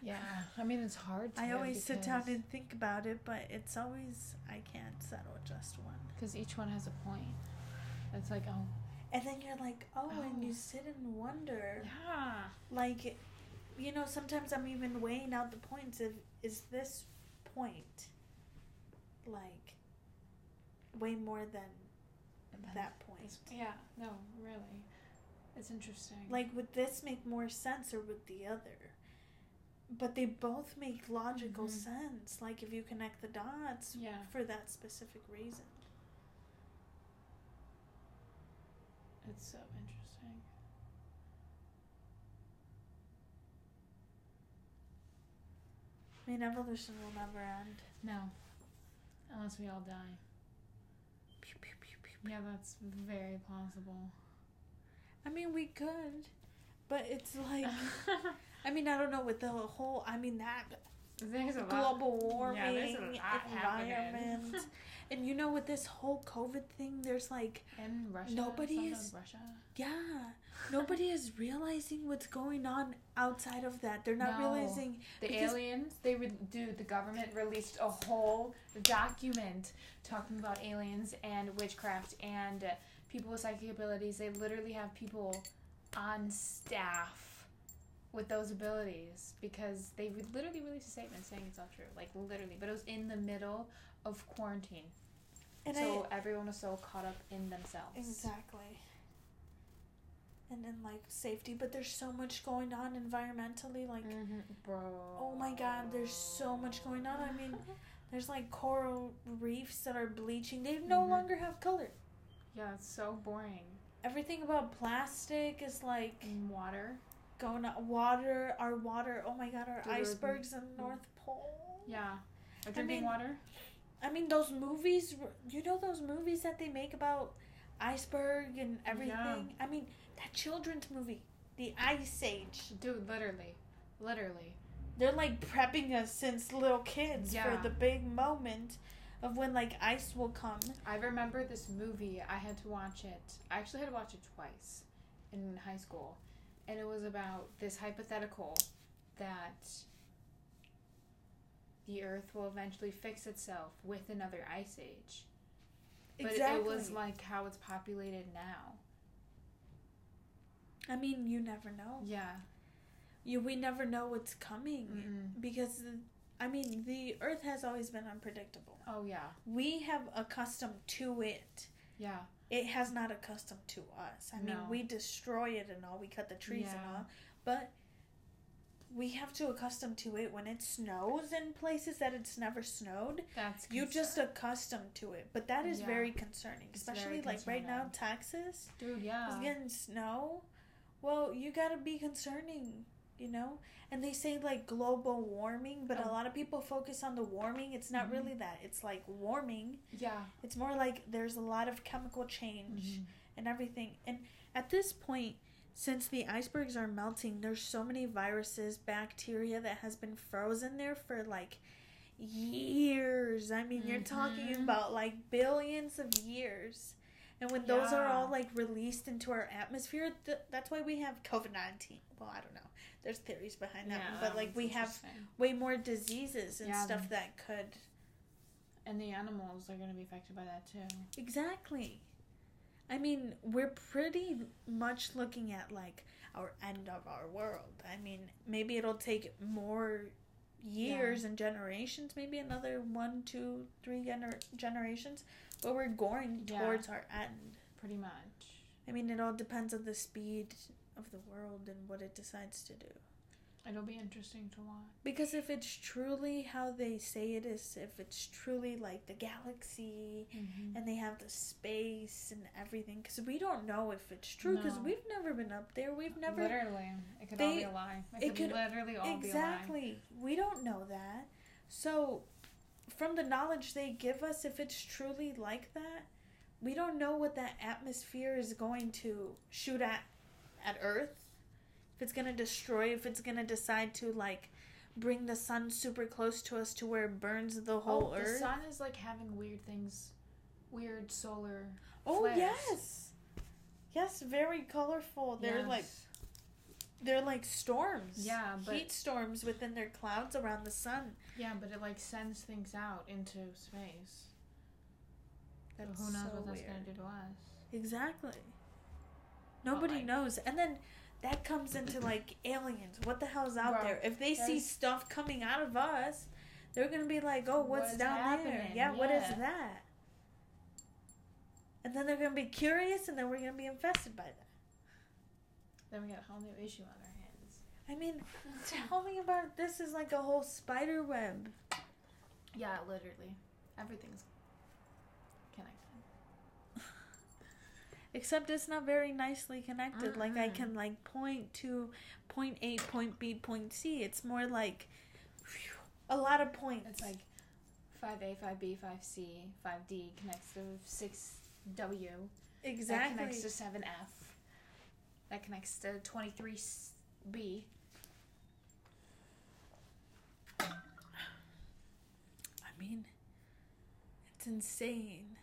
[SPEAKER 1] Yeah, I mean it's hard. To
[SPEAKER 2] I always sit down and think about it, but it's always I can't settle just one.
[SPEAKER 1] because each one has a point. It's like oh
[SPEAKER 2] And then you're like, oh, and you
[SPEAKER 1] Oh.
[SPEAKER 2] sit and wonder,
[SPEAKER 1] yeah,
[SPEAKER 2] like, you know, sometimes I'm even weighing out the points of is this point like way more than that point.
[SPEAKER 1] Yeah, no, really. It's interesting.
[SPEAKER 2] Like, would this make more sense or would the other? But they both make logical
[SPEAKER 1] Mhm.
[SPEAKER 2] sense. Like, if you connect the dots
[SPEAKER 1] yeah,
[SPEAKER 2] for that specific reason.
[SPEAKER 1] it's so interesting.
[SPEAKER 2] I mean, evolution will never end.
[SPEAKER 1] No, unless we all die.
[SPEAKER 2] Pew, pew, pew, pew.
[SPEAKER 1] Yeah, that's very possible.
[SPEAKER 2] I mean, we could, but it's like, I mean, I don't know with the whole. I mean, that
[SPEAKER 1] there's
[SPEAKER 2] global warming,
[SPEAKER 1] Yeah, there's a lot happening.
[SPEAKER 2] environment, and you know, with this whole COVID thing, there's like,
[SPEAKER 1] In Russia,
[SPEAKER 2] Nobody is-
[SPEAKER 1] Russia.
[SPEAKER 2] yeah, nobody is realizing what's going on outside of that. They're not
[SPEAKER 1] No.
[SPEAKER 2] realizing.
[SPEAKER 1] The aliens, they would do. The government released a whole document talking about aliens and witchcraft and people with psychic abilities. They literally have people on staff with those abilities because they would literally released a statement saying it's all true, like literally. But it was in the middle of quarantine,
[SPEAKER 2] And
[SPEAKER 1] so everyone was so caught up in themselves.
[SPEAKER 2] Exactly. And then like safety, but there's so much going on environmentally. Like,
[SPEAKER 1] Mhm, bro.
[SPEAKER 2] oh my God, there's so much going on. I mean, there's like coral reefs that are bleaching. They no
[SPEAKER 1] Mhm.
[SPEAKER 2] longer have color.
[SPEAKER 1] yeah, it's so boring.
[SPEAKER 2] Everything about plastic is like
[SPEAKER 1] And water.
[SPEAKER 2] Going out. Water, our water. Oh my God, our
[SPEAKER 1] Dude.
[SPEAKER 2] icebergs in the North Pole.
[SPEAKER 1] Yeah. Or drinking
[SPEAKER 2] mean,
[SPEAKER 1] water.
[SPEAKER 2] I mean, those movies. You know those movies that they make about iceberg and everything. I mean, that children's movie, The Ice Age.
[SPEAKER 1] Dude, literally. Literally.
[SPEAKER 2] They're like prepping us since little kids
[SPEAKER 1] Yeah.
[SPEAKER 2] for the big moment of when like ice will come.
[SPEAKER 1] I remember this movie. I had to watch it. I actually had to watch it twice in high school. And it was about this hypothetical that the earth will eventually fix itself with another ice age. But it was like how it's populated now.
[SPEAKER 2] I mean, you never know.
[SPEAKER 1] Yeah.
[SPEAKER 2] You we never know what's coming
[SPEAKER 1] Mm-mm.
[SPEAKER 2] because I mean, the earth has always been unpredictable.
[SPEAKER 1] Oh, yeah.
[SPEAKER 2] We have accustomed to it.
[SPEAKER 1] Yeah.
[SPEAKER 2] It has not accustomed to us. I mean, we destroy it and all. We cut the trees and all. But we have to accustom to it when it snows in places that it's never snowed.
[SPEAKER 1] That's
[SPEAKER 2] You just accustomed to it. But that is
[SPEAKER 1] Yeah.
[SPEAKER 2] very concerning.
[SPEAKER 1] It's
[SPEAKER 2] Especially
[SPEAKER 1] very
[SPEAKER 2] like right now,
[SPEAKER 1] concerning.
[SPEAKER 2] Texas
[SPEAKER 1] Dude,
[SPEAKER 2] is
[SPEAKER 1] yeah.
[SPEAKER 2] getting snow. Well, you gotta be concerning, you know? And they say like global warming, but a
[SPEAKER 1] Oh.
[SPEAKER 2] lot of people focus on the warming. It's not
[SPEAKER 1] Mhm.
[SPEAKER 2] really that. It's like warming.
[SPEAKER 1] Yeah.
[SPEAKER 2] It's more like there's a lot of chemical change
[SPEAKER 1] Mhm.
[SPEAKER 2] and everything. And at this point, since the icebergs are melting, there's so many viruses, bacteria that has been frozen there for like years. I mean, you're talking
[SPEAKER 1] Mhm.
[SPEAKER 2] about like billions of years. And when those are all like released into our atmosphere, th- that's why we have COVID 19. Well, I don't know. There's theories behind that, one, but
[SPEAKER 1] that
[SPEAKER 2] like we have way more diseases and
[SPEAKER 1] Yeah,
[SPEAKER 2] stuff um, that could.
[SPEAKER 1] And the animals are going to be affected by that too.
[SPEAKER 2] Exactly. I mean, we're pretty much looking at like our end of our world. I mean, maybe it'll take more years and generations, maybe another one, two, three gener- generations, but we're going
[SPEAKER 1] Yeah.
[SPEAKER 2] towards our end.
[SPEAKER 1] Pretty much.
[SPEAKER 2] I mean, it all depends on the speed of the world and what it decides to do.
[SPEAKER 1] It'll be interesting to watch.
[SPEAKER 2] Because if it's truly how they say it is, if it's truly like the galaxy
[SPEAKER 1] Mm-hmm.
[SPEAKER 2] and they have the space and everything because we don't know if it's true because
[SPEAKER 1] No.
[SPEAKER 2] we've never been up there we've never
[SPEAKER 1] Literally. It could all be a lie. It,
[SPEAKER 2] it
[SPEAKER 1] could,
[SPEAKER 2] could-
[SPEAKER 1] literally all be a lie.
[SPEAKER 2] exactly we don't know that so from the knowledge they give us if it's truly like that we don't know what that atmosphere is going to shoot at at earth if it's going to destroy if it's going to decide to like bring the sun super close to us to where it burns the whole
[SPEAKER 1] oh,
[SPEAKER 2] earth
[SPEAKER 1] the sun is like having weird things. Weird solar.
[SPEAKER 2] oh
[SPEAKER 1] flares.
[SPEAKER 2] yes yes very colorful they're like They're like storms.
[SPEAKER 1] Yeah, but-
[SPEAKER 2] heat storms within their clouds around the sun.
[SPEAKER 1] Yeah, but it like sends things out into space.
[SPEAKER 2] That's
[SPEAKER 1] so who knows what that's
[SPEAKER 2] weird.
[SPEAKER 1] gonna do to us?
[SPEAKER 2] Exactly. Nobody
[SPEAKER 1] like-
[SPEAKER 2] knows, and then that comes into like aliens. What the hell's out
[SPEAKER 1] Bro,
[SPEAKER 2] there? If they see stuff coming out of us, they're gonna be like, "Oh,
[SPEAKER 1] What
[SPEAKER 2] what's down there?
[SPEAKER 1] happening?
[SPEAKER 2] Yeah, what is that?" And then they're gonna be curious, and then we're gonna be infested by that.
[SPEAKER 1] Then we got a whole new issue on our hands.
[SPEAKER 2] I mean, tell me about this is like a whole spider web.
[SPEAKER 1] Yeah, literally. Everything's connected.
[SPEAKER 2] Except it's not very nicely connected. Like I can like point to point A, point B, point C. It's more like phew, a lot of points.
[SPEAKER 1] It's like 5A, 5B, 5C, 5D connects to 6W.
[SPEAKER 2] exactly That
[SPEAKER 1] connects to 7F. That connects to 23B.
[SPEAKER 2] I mean, it's insane.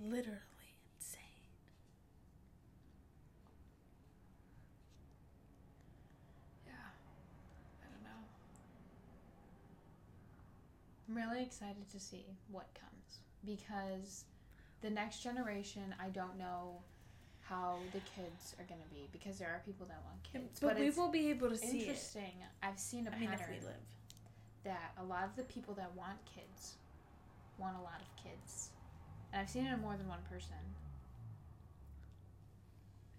[SPEAKER 2] Literally insane.
[SPEAKER 1] Yeah. I don't know. I'm really excited to see what comes because the next generation, I don't know how the kids are going to be because there are people that want kids.
[SPEAKER 2] But, we will be able to see it.
[SPEAKER 1] interesting. I've seen a
[SPEAKER 2] I mean, if
[SPEAKER 1] pattern
[SPEAKER 2] we live.
[SPEAKER 1] that a lot of the people that want kids want a lot of kids. And I've seen it in more than one person.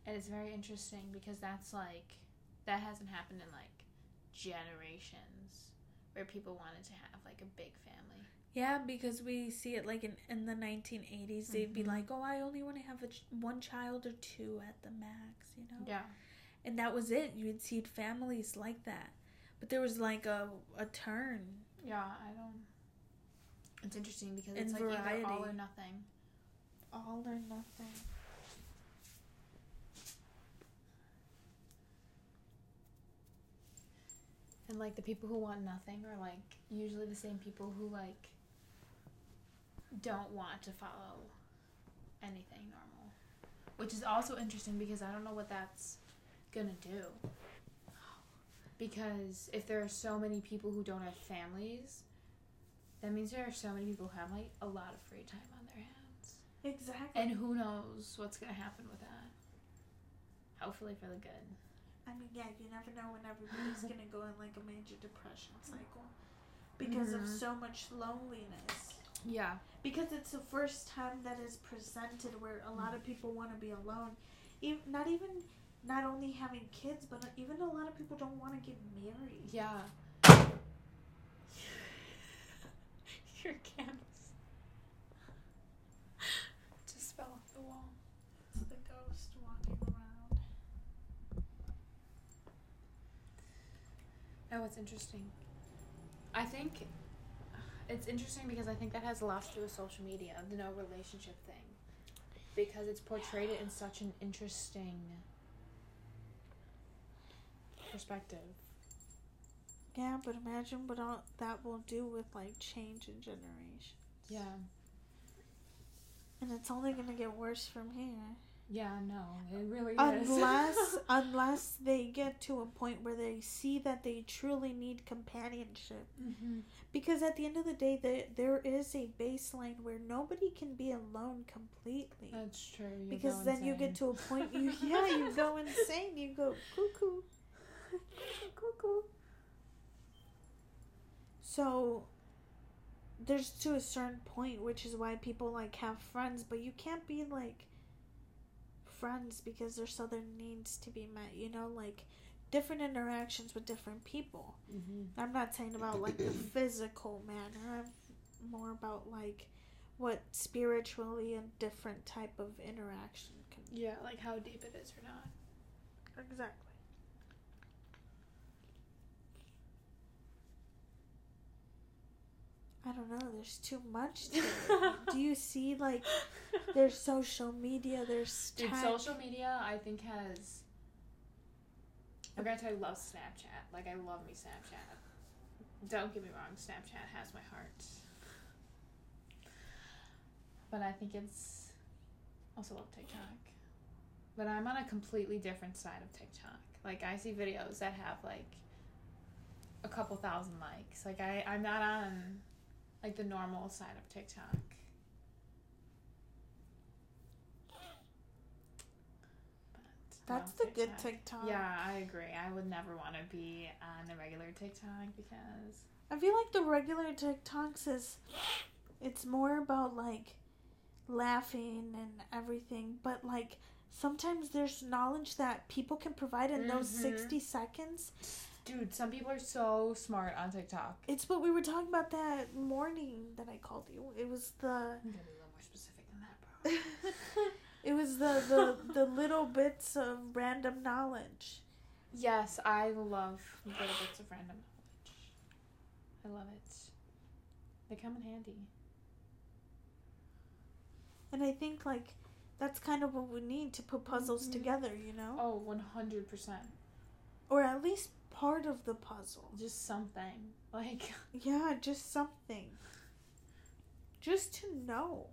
[SPEAKER 1] And it's very interesting because that's like that hasn't happened in like generations where people wanted to have like a big family.
[SPEAKER 2] Yeah, because we see it like in, in the 1980s, they'd be
[SPEAKER 1] Mhm.
[SPEAKER 2] like, oh, I only want to have a ch- one child or two at the max, you know?
[SPEAKER 1] Yeah.
[SPEAKER 2] And that was it. You'd see families like that. But there was like a, a turn.
[SPEAKER 1] Yeah, I don't It's interesting because
[SPEAKER 2] And
[SPEAKER 1] it's like either all or nothing.
[SPEAKER 2] All or nothing.
[SPEAKER 1] And like the people who want nothing are like usually the same people who like don't want to follow anything normal. Which is also interesting because I don't know what that's gonna do. Because if there are so many people who don't have families, that means there are so many people who have like a lot of free time on their hands.
[SPEAKER 2] Exactly.
[SPEAKER 1] And who knows what's gonna happen with that. Hopefully for the good.
[SPEAKER 2] I mean, yeah, you never know when everybody's gonna go in like a major depression cycle because of
[SPEAKER 1] Mhm.
[SPEAKER 2] so much loneliness.
[SPEAKER 1] Yeah.
[SPEAKER 2] Because it's the first time that is presented where a lot of people want to be alone. Even, not even, not only having kids, but even a lot of people don't want to get married.
[SPEAKER 1] Yeah. Your just fell off the wall.
[SPEAKER 2] It's the ghost walking around.
[SPEAKER 1] Oh, it's interesting. I think it's interesting because I think that has a lot to do with social media, the no relationship thing. Because it's portrayed it in such an interesting perspective.
[SPEAKER 2] Yeah, but imagine what all that will do with like change in generations.
[SPEAKER 1] Yeah.
[SPEAKER 2] And it's only gonna get worse from here.
[SPEAKER 1] Yeah, no, it really
[SPEAKER 2] unless
[SPEAKER 1] is.
[SPEAKER 2] unless they get to a point where they see that they truly need companionship
[SPEAKER 1] mm-hmm.
[SPEAKER 2] because at the end of the day there, there is a baseline where nobody can be alone completely
[SPEAKER 1] That's true.
[SPEAKER 2] because then you get to a point you yeah you go insane you go cuckoo cuckoo so there's to a certain point which is why people like have friends but you can't be like friends because there's other needs to be met you know like different interactions with different people
[SPEAKER 1] Mhm.
[SPEAKER 2] i'm not saying about like the physical manner i'm more about like what spiritually a different type of interaction can
[SPEAKER 1] Yeah, like how deep it is or not.
[SPEAKER 2] exactly I don't know. There's too much to. Do you see like there's social media, there's
[SPEAKER 1] Dude,
[SPEAKER 2] tech-
[SPEAKER 1] social media, I think has. I'm gonna tell you, love Snapchat. Like I love me Snapchat. Don't get me wrong, Snapchat has my heart. But I think it's also love TikTok. But I'm on a completely different side of TikTok. Like I see videos that have like a couple thousand likes. Like I, I'm not on like the normal side of TikTok. But
[SPEAKER 2] That's the good TikTok.
[SPEAKER 1] Yeah, I agree. I would never want to be on the regular TikTok because
[SPEAKER 2] I feel like the regular TikToks is it's more about like laughing and everything, but like sometimes there's knowledge that people can provide in those
[SPEAKER 1] Mhm.
[SPEAKER 2] 60 seconds.
[SPEAKER 1] Dude, some people are so smart on TikTok.
[SPEAKER 2] It's what we were talking about that morning that I called you. It was the
[SPEAKER 1] I'm gonna be a little more specific than that, bro.
[SPEAKER 2] it was the, the the little bits of random knowledge.
[SPEAKER 1] yes, I love little bits of random knowledge. I love it. They come in handy.
[SPEAKER 2] And I think like that's kind of what we need to put puzzles
[SPEAKER 1] Mhm.
[SPEAKER 2] together, you know?
[SPEAKER 1] Oh, 100%.
[SPEAKER 2] Or at least part of the puzzle.
[SPEAKER 1] Just something. Like,
[SPEAKER 2] Yeah, just something. Just to know.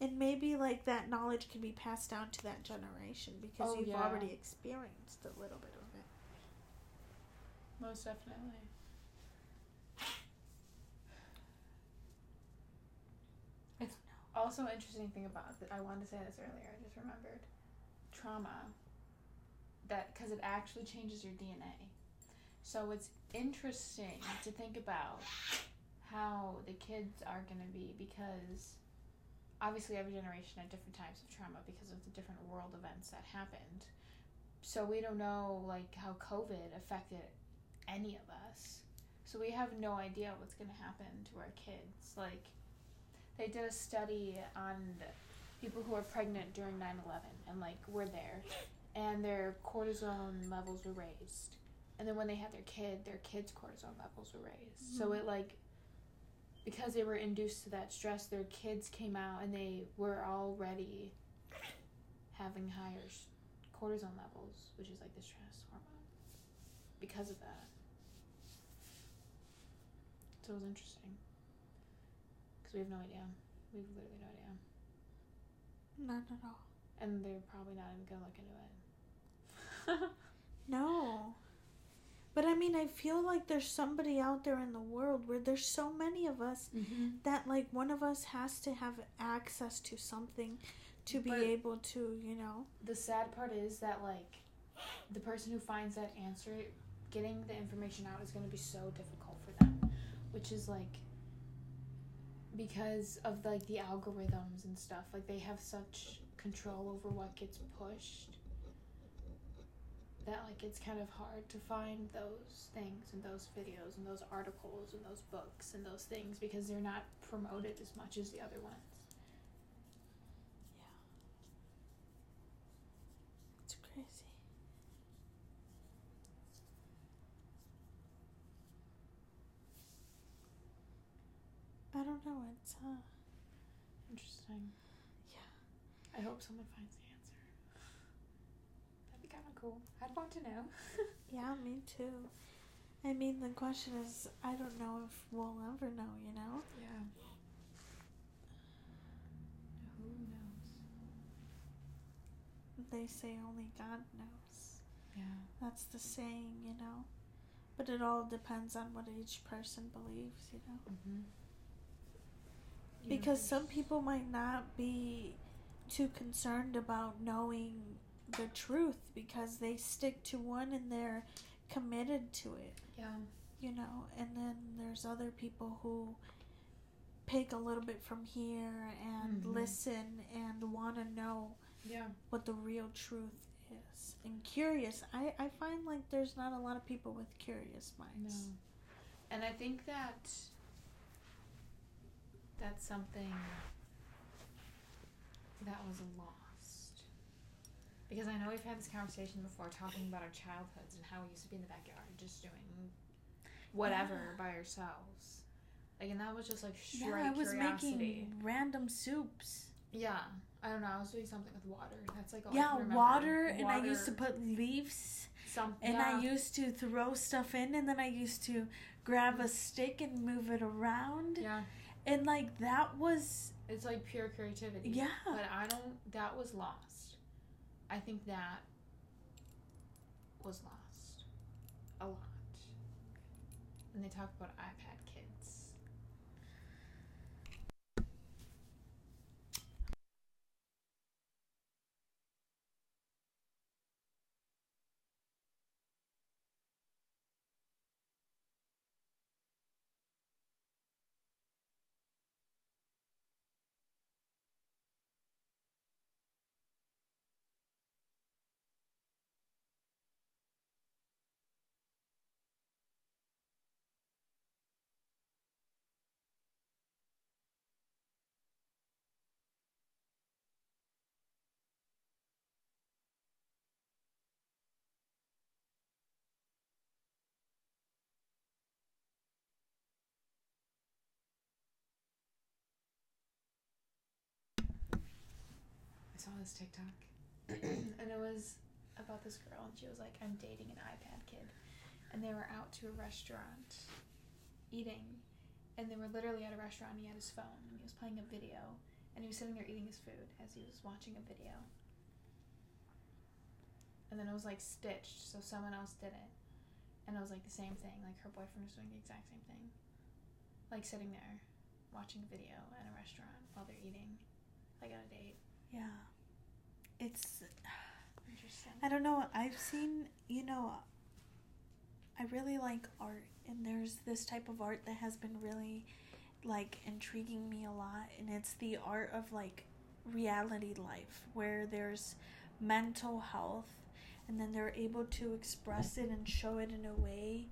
[SPEAKER 2] And maybe like that knowledge can be passed down to that generation because
[SPEAKER 1] Oh,
[SPEAKER 2] you've
[SPEAKER 1] yeah.
[SPEAKER 2] already experienced a little bit of it.
[SPEAKER 1] most definitely. It's also interesting thing about that I wanted to say this earlier. I just remembered trauma. That because it actually changes your DNA. So it's interesting to think about how the kids are going to be because obviously every generation had different types of trauma because of the different world events that happened. So we don't know like how COVID affected any of us. So we have no idea what's going to happen to our kids. Like they did a study on people who were pregnant during 9/11 and like were there and their cortisone levels were raised. And then when they had their kid, their kids' cortisone levels were raised. So hmm. it like because they were induced to that stress, their kids came out and they were already having higher cortisone levels, which is like the stress hormone, because of that. So it was interesting. Because we have no idea. We have literally no idea.
[SPEAKER 2] Not at all.
[SPEAKER 1] And they're probably not even going to look into it.
[SPEAKER 2] No. But I mean, I feel like there's somebody out there in the world where there's so many of us
[SPEAKER 1] mm-hmm.
[SPEAKER 2] that like one of us has to have access to something to be
[SPEAKER 1] But-
[SPEAKER 2] able to, you know.
[SPEAKER 1] The sad part is that, like, the person who finds that answer, getting the information out is going to be so difficult for them. Which is, like, because of, like, the algorithms and stuff. Like, they have such control over what gets pushed that, like, it's kind of hard to find those things and those videos and those articles and those books and those things because they're not promoted as much as the other ones. Yeah.
[SPEAKER 2] It's crazy. I don't know. It's uh
[SPEAKER 1] Interesting.
[SPEAKER 2] Yeah.
[SPEAKER 1] I hope someone finds the answer. That'd be kind of cool. I'd want to know.
[SPEAKER 2] yeah, me too. I mean, the question is, I don't know if we'll ever know. You know.
[SPEAKER 1] Yeah. Who knows?
[SPEAKER 2] They say only God knows.
[SPEAKER 1] Yeah.
[SPEAKER 2] That's the saying, you know. But it all depends on what each person believes, you know.
[SPEAKER 1] Mm-hmm.
[SPEAKER 2] Because some people might not be too concerned about knowing the truth because they stick to one and they're committed to it,
[SPEAKER 1] Yeah.
[SPEAKER 2] you know. And then there's other people who pick a little bit from here and
[SPEAKER 1] Mhm.
[SPEAKER 2] listen and want to know
[SPEAKER 1] Yeah.
[SPEAKER 2] what the real truth is and curious. I, I find like there's not a lot of people with curious
[SPEAKER 1] No.
[SPEAKER 2] minds.
[SPEAKER 1] And I think that that's something that was lost. Because I know we've had this conversation before talking about our childhoods and how we used to be in the backyard just doing whatever
[SPEAKER 2] Yeah.
[SPEAKER 1] by ourselves. Like, and that was just like straight
[SPEAKER 2] Yeah, I was
[SPEAKER 1] curiosity.
[SPEAKER 2] making random soups.
[SPEAKER 1] Yeah, I don't know. I was doing something with water. That's like all
[SPEAKER 2] yeah,
[SPEAKER 1] remember.
[SPEAKER 2] water, and I used to put leaves,
[SPEAKER 1] some,
[SPEAKER 2] and
[SPEAKER 1] yeah.
[SPEAKER 2] I used to throw stuff in, and then I used to grab a stick and move it around,
[SPEAKER 1] yeah,
[SPEAKER 2] and like that was
[SPEAKER 1] it's like pure creativity.
[SPEAKER 2] yeah.
[SPEAKER 1] But I don't. That was lost. I think that was lost a lot. And they talk about iPad I saw this TikTok, and it was about this girl, and she was like, "I'm dating an iPad kid," and they were out to a restaurant, eating, and they were literally at a restaurant. And he had his phone, and he was playing a video, and he was sitting there eating his food as he was watching a video. And then it was like stitched, so someone else did it, and it was like the same thing. Like her boyfriend was doing the exact same thing, like sitting there, watching a video at a restaurant while they're eating, like on a date.
[SPEAKER 2] Yeah. It's
[SPEAKER 1] Interesting.
[SPEAKER 2] I don't know. I've seen, you know, I really like art, and there's this type of art that has been really, like, intriguing me a lot, and it's the art of, like, reality life, where there's mental health, and then they're able to express it and show it in a way.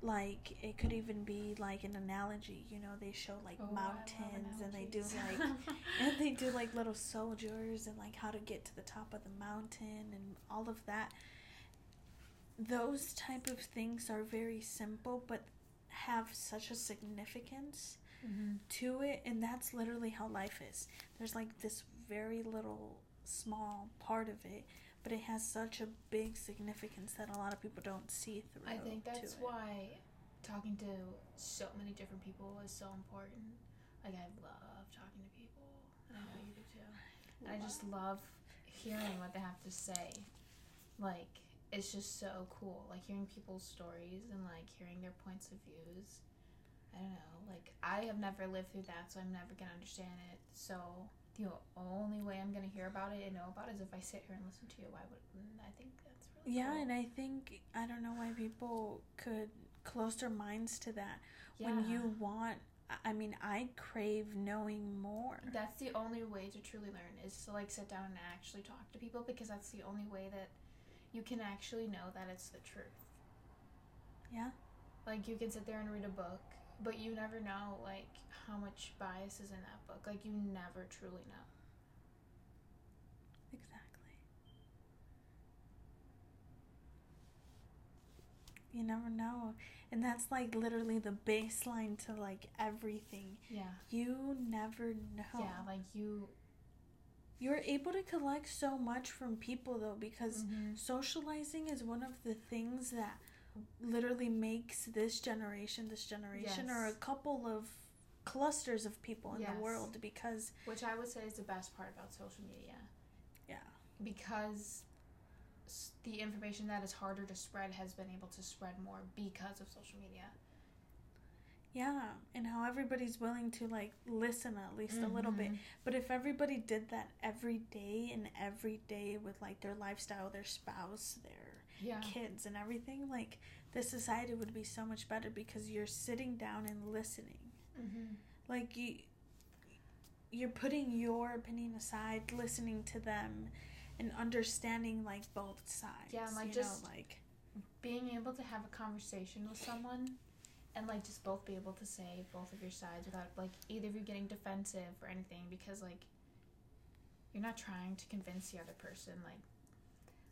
[SPEAKER 2] Like it could even be like an analogy, you know. They show like
[SPEAKER 1] Oh,
[SPEAKER 2] mountains, and they do like and they do like little soldiers and like how to get to the top of the mountain and all of that those type of things are very simple but have such a significance
[SPEAKER 1] mm-hmm.
[SPEAKER 2] to it and that's literally how life is there's like this very little small part of it but it has such a big significance that a lot of people don't see through it.
[SPEAKER 1] I think that's why talking to so many different people is so important. Like I love talking to people, and I know you do too. And I just love hearing what they have to say. Like it's just so cool. Like hearing people's stories and like hearing their points of views. I don't know. Like I have never lived through that, so I'm never gonna understand it. So the only way I'm gonna hear about it and know about it is if I sit here and listen to you. Why would mm, I think that's really
[SPEAKER 2] yeah
[SPEAKER 1] cool.
[SPEAKER 2] and i think i don't know why people could close their minds to that
[SPEAKER 1] yeah.
[SPEAKER 2] when you want I- i mean i crave knowing more
[SPEAKER 1] That's the only way to truly learn is to like sit down and actually talk to people because that's the only way that you can actually know that it's the truth.
[SPEAKER 2] yeah
[SPEAKER 1] Like you can sit there and read a book, but you never know like how much bias is in that book. Like you never truly know.
[SPEAKER 2] Exactly. You never know. And that's like literally the baseline to like everything.
[SPEAKER 1] Yeah.
[SPEAKER 2] You never know.
[SPEAKER 1] Yeah, like you
[SPEAKER 2] You're able to collect so much from people though because
[SPEAKER 1] Mhm.
[SPEAKER 2] socializing is one of the things that literally makes this generation this generation or a couple of clusters of people in
[SPEAKER 1] Yes.
[SPEAKER 2] the world because
[SPEAKER 1] which I would say is the best part about social media.
[SPEAKER 2] Yeah.
[SPEAKER 1] Because s- the information that is harder to spread has been able to spread more because of social media.
[SPEAKER 2] yeah and how everybody's willing to like listen at least a little bit
[SPEAKER 1] Mhm.
[SPEAKER 2] But if everybody did that every day and every day with like their lifestyle, their spouse, their
[SPEAKER 1] Yeah.
[SPEAKER 2] kids, and everything, like the society would be so much better because you're sitting down and listening.
[SPEAKER 1] Mm-hmm.
[SPEAKER 2] Like you, you're putting your opinion aside, listening to them, and understanding like both sides.
[SPEAKER 1] Yeah, like,
[SPEAKER 2] you
[SPEAKER 1] just-
[SPEAKER 2] know, like
[SPEAKER 1] being able to have a conversation with someone and like just both be able to say both of your sides without like either of you getting defensive or anything because like you're not trying to convince the other person like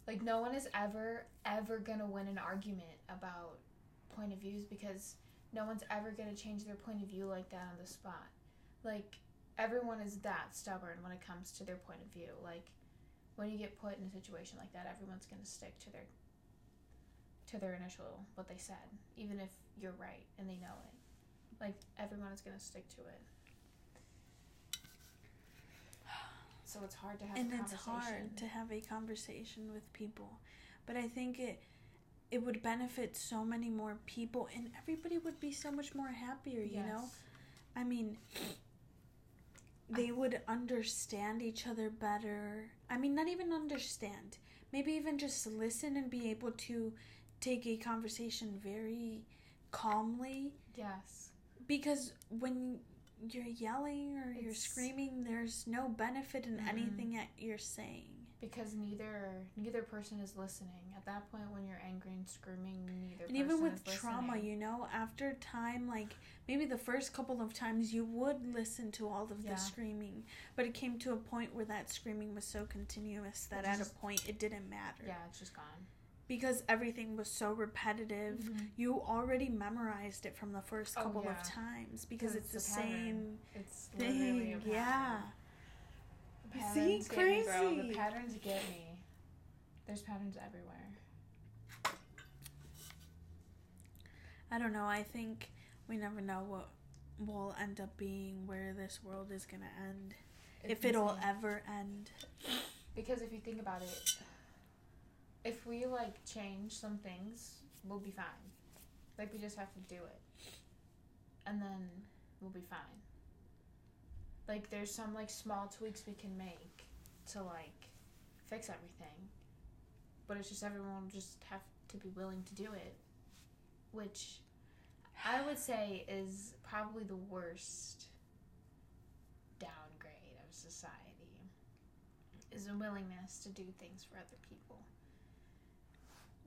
[SPEAKER 1] like no one is ever ever gonna win an argument about point of views because no one's ever gonna change their point of view like that on the spot like everyone is that stubborn when it comes to their point of view like when you get put in a situation like that everyone's gonna stick to their to their initial what they said, even if you're right and they know it. Like everyone is gonna stick to it. So it's hard to have
[SPEAKER 2] and
[SPEAKER 1] a
[SPEAKER 2] it's
[SPEAKER 1] conversation.
[SPEAKER 2] hard to have a conversation with people. But i think it it would benefit so many more people and everybody would be so much more happier you know? I mean they would understand each other better. I mean not even understand. Maybe even just listen and be able to take a conversation very calmly.
[SPEAKER 1] Yes.
[SPEAKER 2] because when you're yelling or you're screaming there's no benefit in
[SPEAKER 1] Mhm.
[SPEAKER 2] anything that you're saying
[SPEAKER 1] Because neither neither person is listening. At that point when you're angry and screaming, neither
[SPEAKER 2] and even with trauma
[SPEAKER 1] listening.
[SPEAKER 2] you know after time like maybe the first couple of times you would listen to all of
[SPEAKER 1] Yeah.
[SPEAKER 2] the screaming but it came to a point where that screaming was so continuous that at a point it didn't matter
[SPEAKER 1] Yeah, it's just gone.
[SPEAKER 2] Because everything was so repetitive
[SPEAKER 1] Mhm.
[SPEAKER 2] you already memorized it from the first
[SPEAKER 1] Oh,
[SPEAKER 2] couple
[SPEAKER 1] yeah.
[SPEAKER 2] of times because it's,
[SPEAKER 1] it's
[SPEAKER 2] the same
[SPEAKER 1] It's
[SPEAKER 2] thing yeah
[SPEAKER 1] patterns get me. The patterns get me. There's patterns everywhere.
[SPEAKER 2] I don't know. I think we never know what will end up being where this world is gonna end.
[SPEAKER 1] It's
[SPEAKER 2] if it'll ever end.
[SPEAKER 1] Because if you think about it, if we like change some things, we'll be fine. Like we just have to do it. And then we'll be fine. Like there's some like small tweaks we can make to like fix everything. But it's just everyone will just have to be willing to do it. Which I would say is probably the worst downgrade of society is a willingness to do things for other people.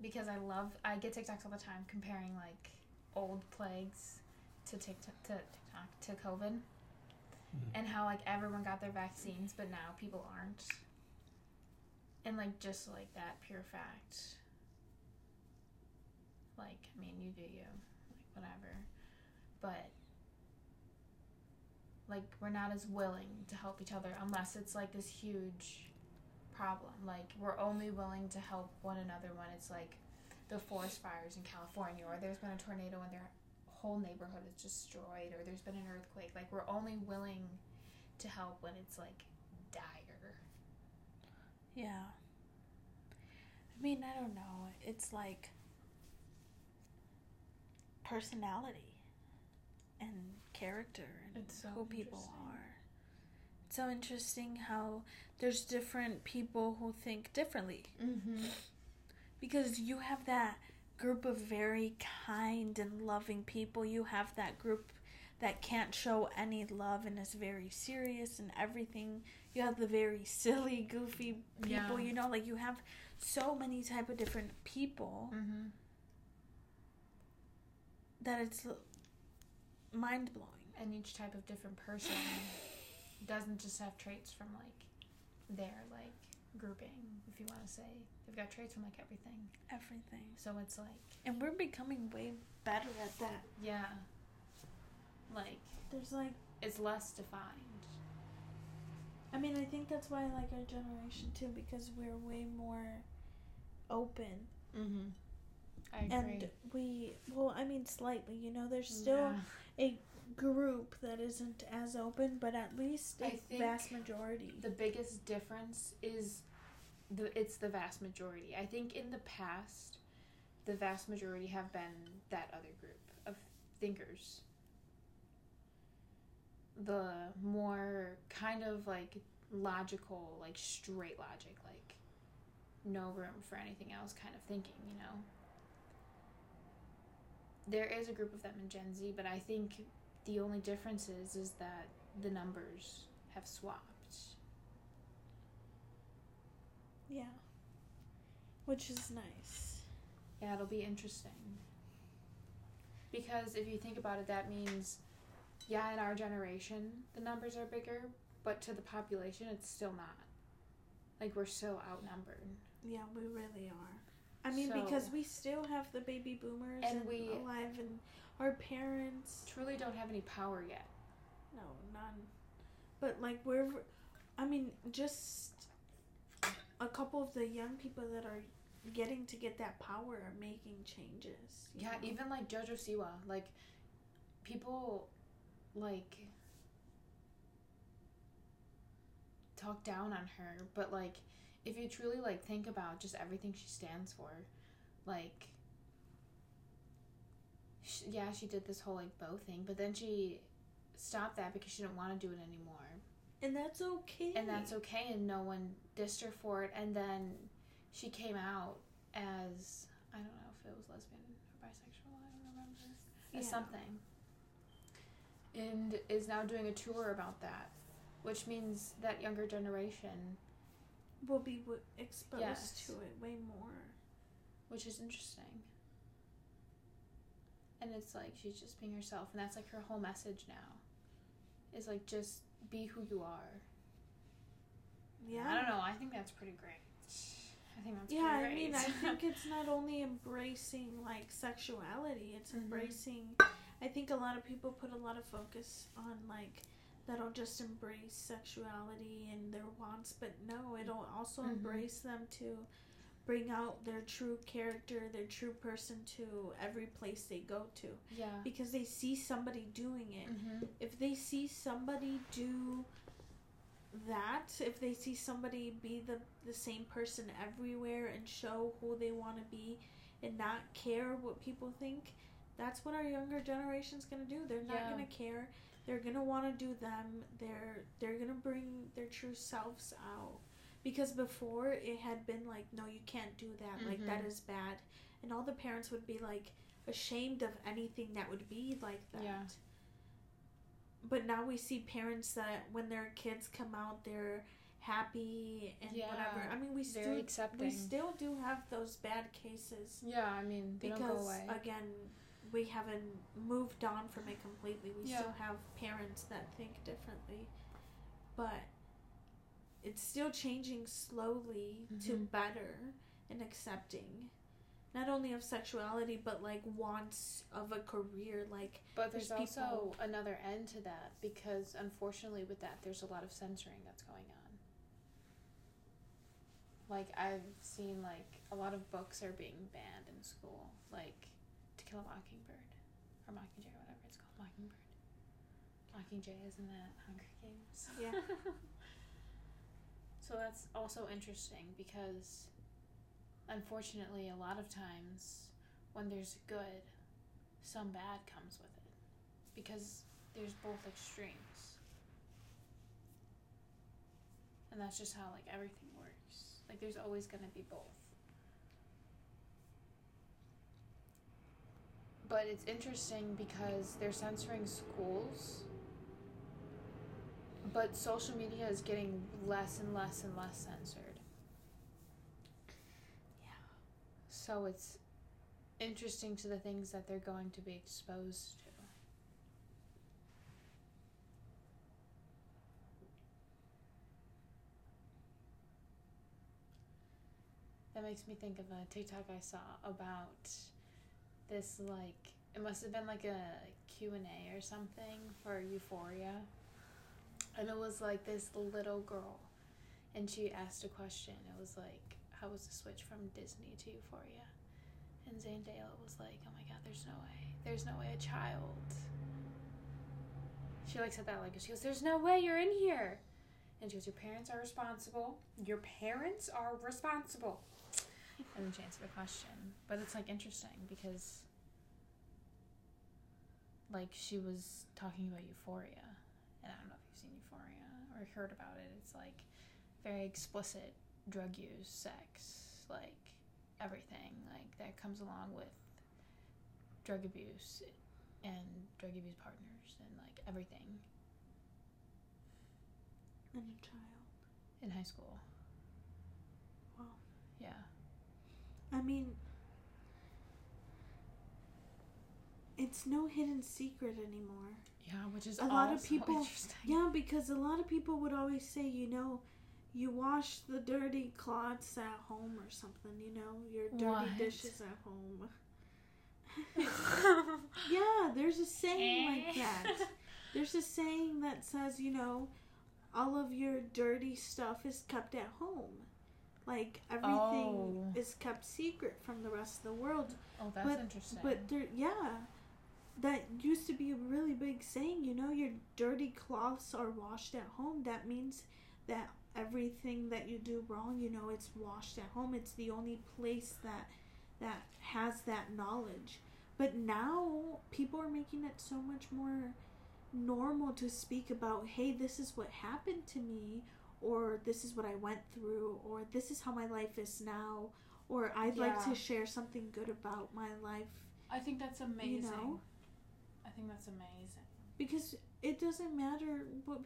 [SPEAKER 1] Because I love, I get TikToks all the time comparing like old plagues to TikTok to TikTok to COVID, mm-hmm. and how like everyone got their vaccines, but now people aren't. And like just like that pure fact. Like I mean, you do you, like whatever, but like we're not as willing to help each other unless it's like this huge problem. Like we're only willing to help one another when it's like the forest fires in California or there's been a tornado and their whole neighborhood is destroyed or there's been an earthquake. Like we're only willing to help when it's like dire.
[SPEAKER 2] Yeah. I mean, I don't know. It's like personality and character and
[SPEAKER 1] It's so
[SPEAKER 2] who people are. So interesting how there's different people who think differently.
[SPEAKER 1] Mm-hmm.
[SPEAKER 2] Because you have that group of very kind and loving people. You have that group that can't show any love and is very serious and everything. You have the very silly, goofy people,
[SPEAKER 1] Yeah.
[SPEAKER 2] you know, like you have so many type of different people
[SPEAKER 1] Mm-hmm.
[SPEAKER 2] that it's mind blowing.
[SPEAKER 1] And each type of different person doesn't just have traits from like their like grouping, if you want to say. They've got traits from like everything.
[SPEAKER 2] Everything.
[SPEAKER 1] So it's like,
[SPEAKER 2] And we're becoming way better at that.
[SPEAKER 1] yeah. Like,
[SPEAKER 2] There's like
[SPEAKER 1] it's less defined.
[SPEAKER 2] I mean, I think that's why I like our generation too because we're way more open
[SPEAKER 1] Mm-hmm. I agree.
[SPEAKER 2] and we well, I mean slightly, you know, there's still
[SPEAKER 1] Yeah.
[SPEAKER 2] a group that isn't as open, but at least a
[SPEAKER 1] I think
[SPEAKER 2] vast majority.
[SPEAKER 1] the biggest difference is the it's the vast majority. I think in the past, the vast majority have been that other group of thinkers. The more kind of like logical, like straight logic, like no room for anything else kind of thinking, you know. There is a group of them in Gen Z, but I think the only difference is is that the numbers have swapped.
[SPEAKER 2] yeah. Which is nice.
[SPEAKER 1] Yeah, it'll be interesting. Because if you think about it, that means, yeah, in our generation, the numbers are bigger, but to the population, it's still not. Like, we're still outnumbered.
[SPEAKER 2] Yeah, we really are. I mean,
[SPEAKER 1] So-
[SPEAKER 2] because we still have the baby boomers
[SPEAKER 1] And
[SPEAKER 2] and
[SPEAKER 1] we-
[SPEAKER 2] alive, and our parents.
[SPEAKER 1] Truly don't have any power yet.
[SPEAKER 2] No, none. But like we're, I mean, just a couple of the young people that are getting to get that power are making changes.
[SPEAKER 1] Yeah,
[SPEAKER 2] know?
[SPEAKER 1] even like Jojo Siwa, like, people, like, talk down on her, but like, if you truly like think about just everything she stands for, like, sh- yeah, she did this whole like bow thing, but then she stopped that because she didn't want to do it anymore,
[SPEAKER 2] and that's okay.
[SPEAKER 1] and that's okay, and no one dissed her for it, and then she came out as I don't know if it was lesbian or bisexual, I don't remember as
[SPEAKER 2] Yeah.
[SPEAKER 1] something. And is now doing a tour about that, which means that younger generation,
[SPEAKER 2] Will be w- exposed
[SPEAKER 1] Yes.
[SPEAKER 2] to it way more.
[SPEAKER 1] which is interesting. And it's like she's just being herself, and that's like her whole message now. Is like just be who you are.
[SPEAKER 2] Yeah.
[SPEAKER 1] I don't know. I think that's pretty great. I think that's
[SPEAKER 2] Yeah, I mean. I think it's not only embracing like sexuality; it's
[SPEAKER 1] Mhm.
[SPEAKER 2] embracing. I think a lot of people put a lot of focus on like that'll just embrace sexuality and their wants, but no, it'll also
[SPEAKER 1] Mhm.
[SPEAKER 2] embrace them to bring out their true character, their true person to every place they go to
[SPEAKER 1] Yeah.
[SPEAKER 2] because they see somebody doing it.
[SPEAKER 1] Mm-hmm.
[SPEAKER 2] If they see somebody do that, if they see somebody be the the same person everywhere and show who they want to be and not care what people think, that's what our younger generation's going to do. They're not
[SPEAKER 1] Yeah.
[SPEAKER 2] going to care. They're going to want to do them. They're they're going to bring their true selves out. Because before it had been like, no, you can't do that. Like that
[SPEAKER 1] Mhm.
[SPEAKER 2] is bad. And all the parents would be like ashamed of anything that would be like that.
[SPEAKER 1] Yeah.
[SPEAKER 2] But now we see parents that when their kids come out, they're happy and
[SPEAKER 1] Yeah,
[SPEAKER 2] whatever. I mean, we still
[SPEAKER 1] accepting.
[SPEAKER 2] we still do have those bad cases
[SPEAKER 1] yeah, I mean, they don't go
[SPEAKER 2] because again, we haven't moved on from it completely. We
[SPEAKER 1] Yeah.
[SPEAKER 2] still have parents that think differently, but it's still changing slowly to
[SPEAKER 1] Mhm.
[SPEAKER 2] better and accepting. Not only of sexuality, but like wants of a career, like
[SPEAKER 1] But there's,
[SPEAKER 2] There's
[SPEAKER 1] also another end to that because unfortunately with that there's a lot of censoring that's going on. Like I've seen like a lot of books are being banned in school, like To Kill a Mockingbird or Mockingjay or whatever it's called, Mockingbird. Mockingjay isn't that Hunger Games?
[SPEAKER 2] Yeah.
[SPEAKER 1] so that's also interesting because unfortunately a lot of times when there's good, some bad comes with it because there's both extremes. And that's just how like everything works. Like there's always going to be both. But it's interesting because they're censoring schools. But social media is getting less and less and less censored.
[SPEAKER 2] Yeah.
[SPEAKER 1] So it's interesting to the things that they're going to be exposed to. That makes me think of a TikTok I saw about this like it must have been like a Q&A or something for Euphoria. And it was like this little girl and she asked a question. It was like how was the switch from Disney to Euphoria? And Zendaya was like, "Oh my god, there's no way. There's no way a child." She like said that like she goes, "There's no way you're in here." And she goes, "Your parents are responsible. Your parents are responsible." And then she answered the question. But it's like interesting because like she was talking about Euphoria. And I don't know if you've seen Euphoria or heard about it. It's like very explicit drug use, sex, like everything like that comes along with drug abuse and drug abuse partners and like everything
[SPEAKER 2] And a child.
[SPEAKER 1] in high school.
[SPEAKER 2] Wow.
[SPEAKER 1] Yeah.
[SPEAKER 2] I mean, it's no hidden secret anymore.
[SPEAKER 1] Yeah, which is
[SPEAKER 2] A lot of people-
[SPEAKER 1] interesting.
[SPEAKER 2] Yeah, because a lot of people would always say, you know, you wash the dirty cloths at home or something, you know, your dirty
[SPEAKER 1] What?
[SPEAKER 2] dishes at home. yeah, there's a saying eh. like that. There's a saying that says, you know, all of your dirty stuff is kept at home. Like everything
[SPEAKER 1] Oh.
[SPEAKER 2] is kept secret from the rest of the world.
[SPEAKER 1] oh, that's
[SPEAKER 2] but-
[SPEAKER 1] interesting.
[SPEAKER 2] But there, yeah, that used to be a really big saying. You know, your dirty cloths are washed at home. That means that everything that you do wrong, you know, it's washed at home. It's the only place that that has that knowledge. But now people are making it so much more normal to speak about, hey, this is what happened to me, or this is what I went through, or this is how my life is now, or I'd like to share something good about my life
[SPEAKER 1] I think that's amazing.
[SPEAKER 2] You
[SPEAKER 1] know? Think that's amazing.
[SPEAKER 2] because it doesn't matter what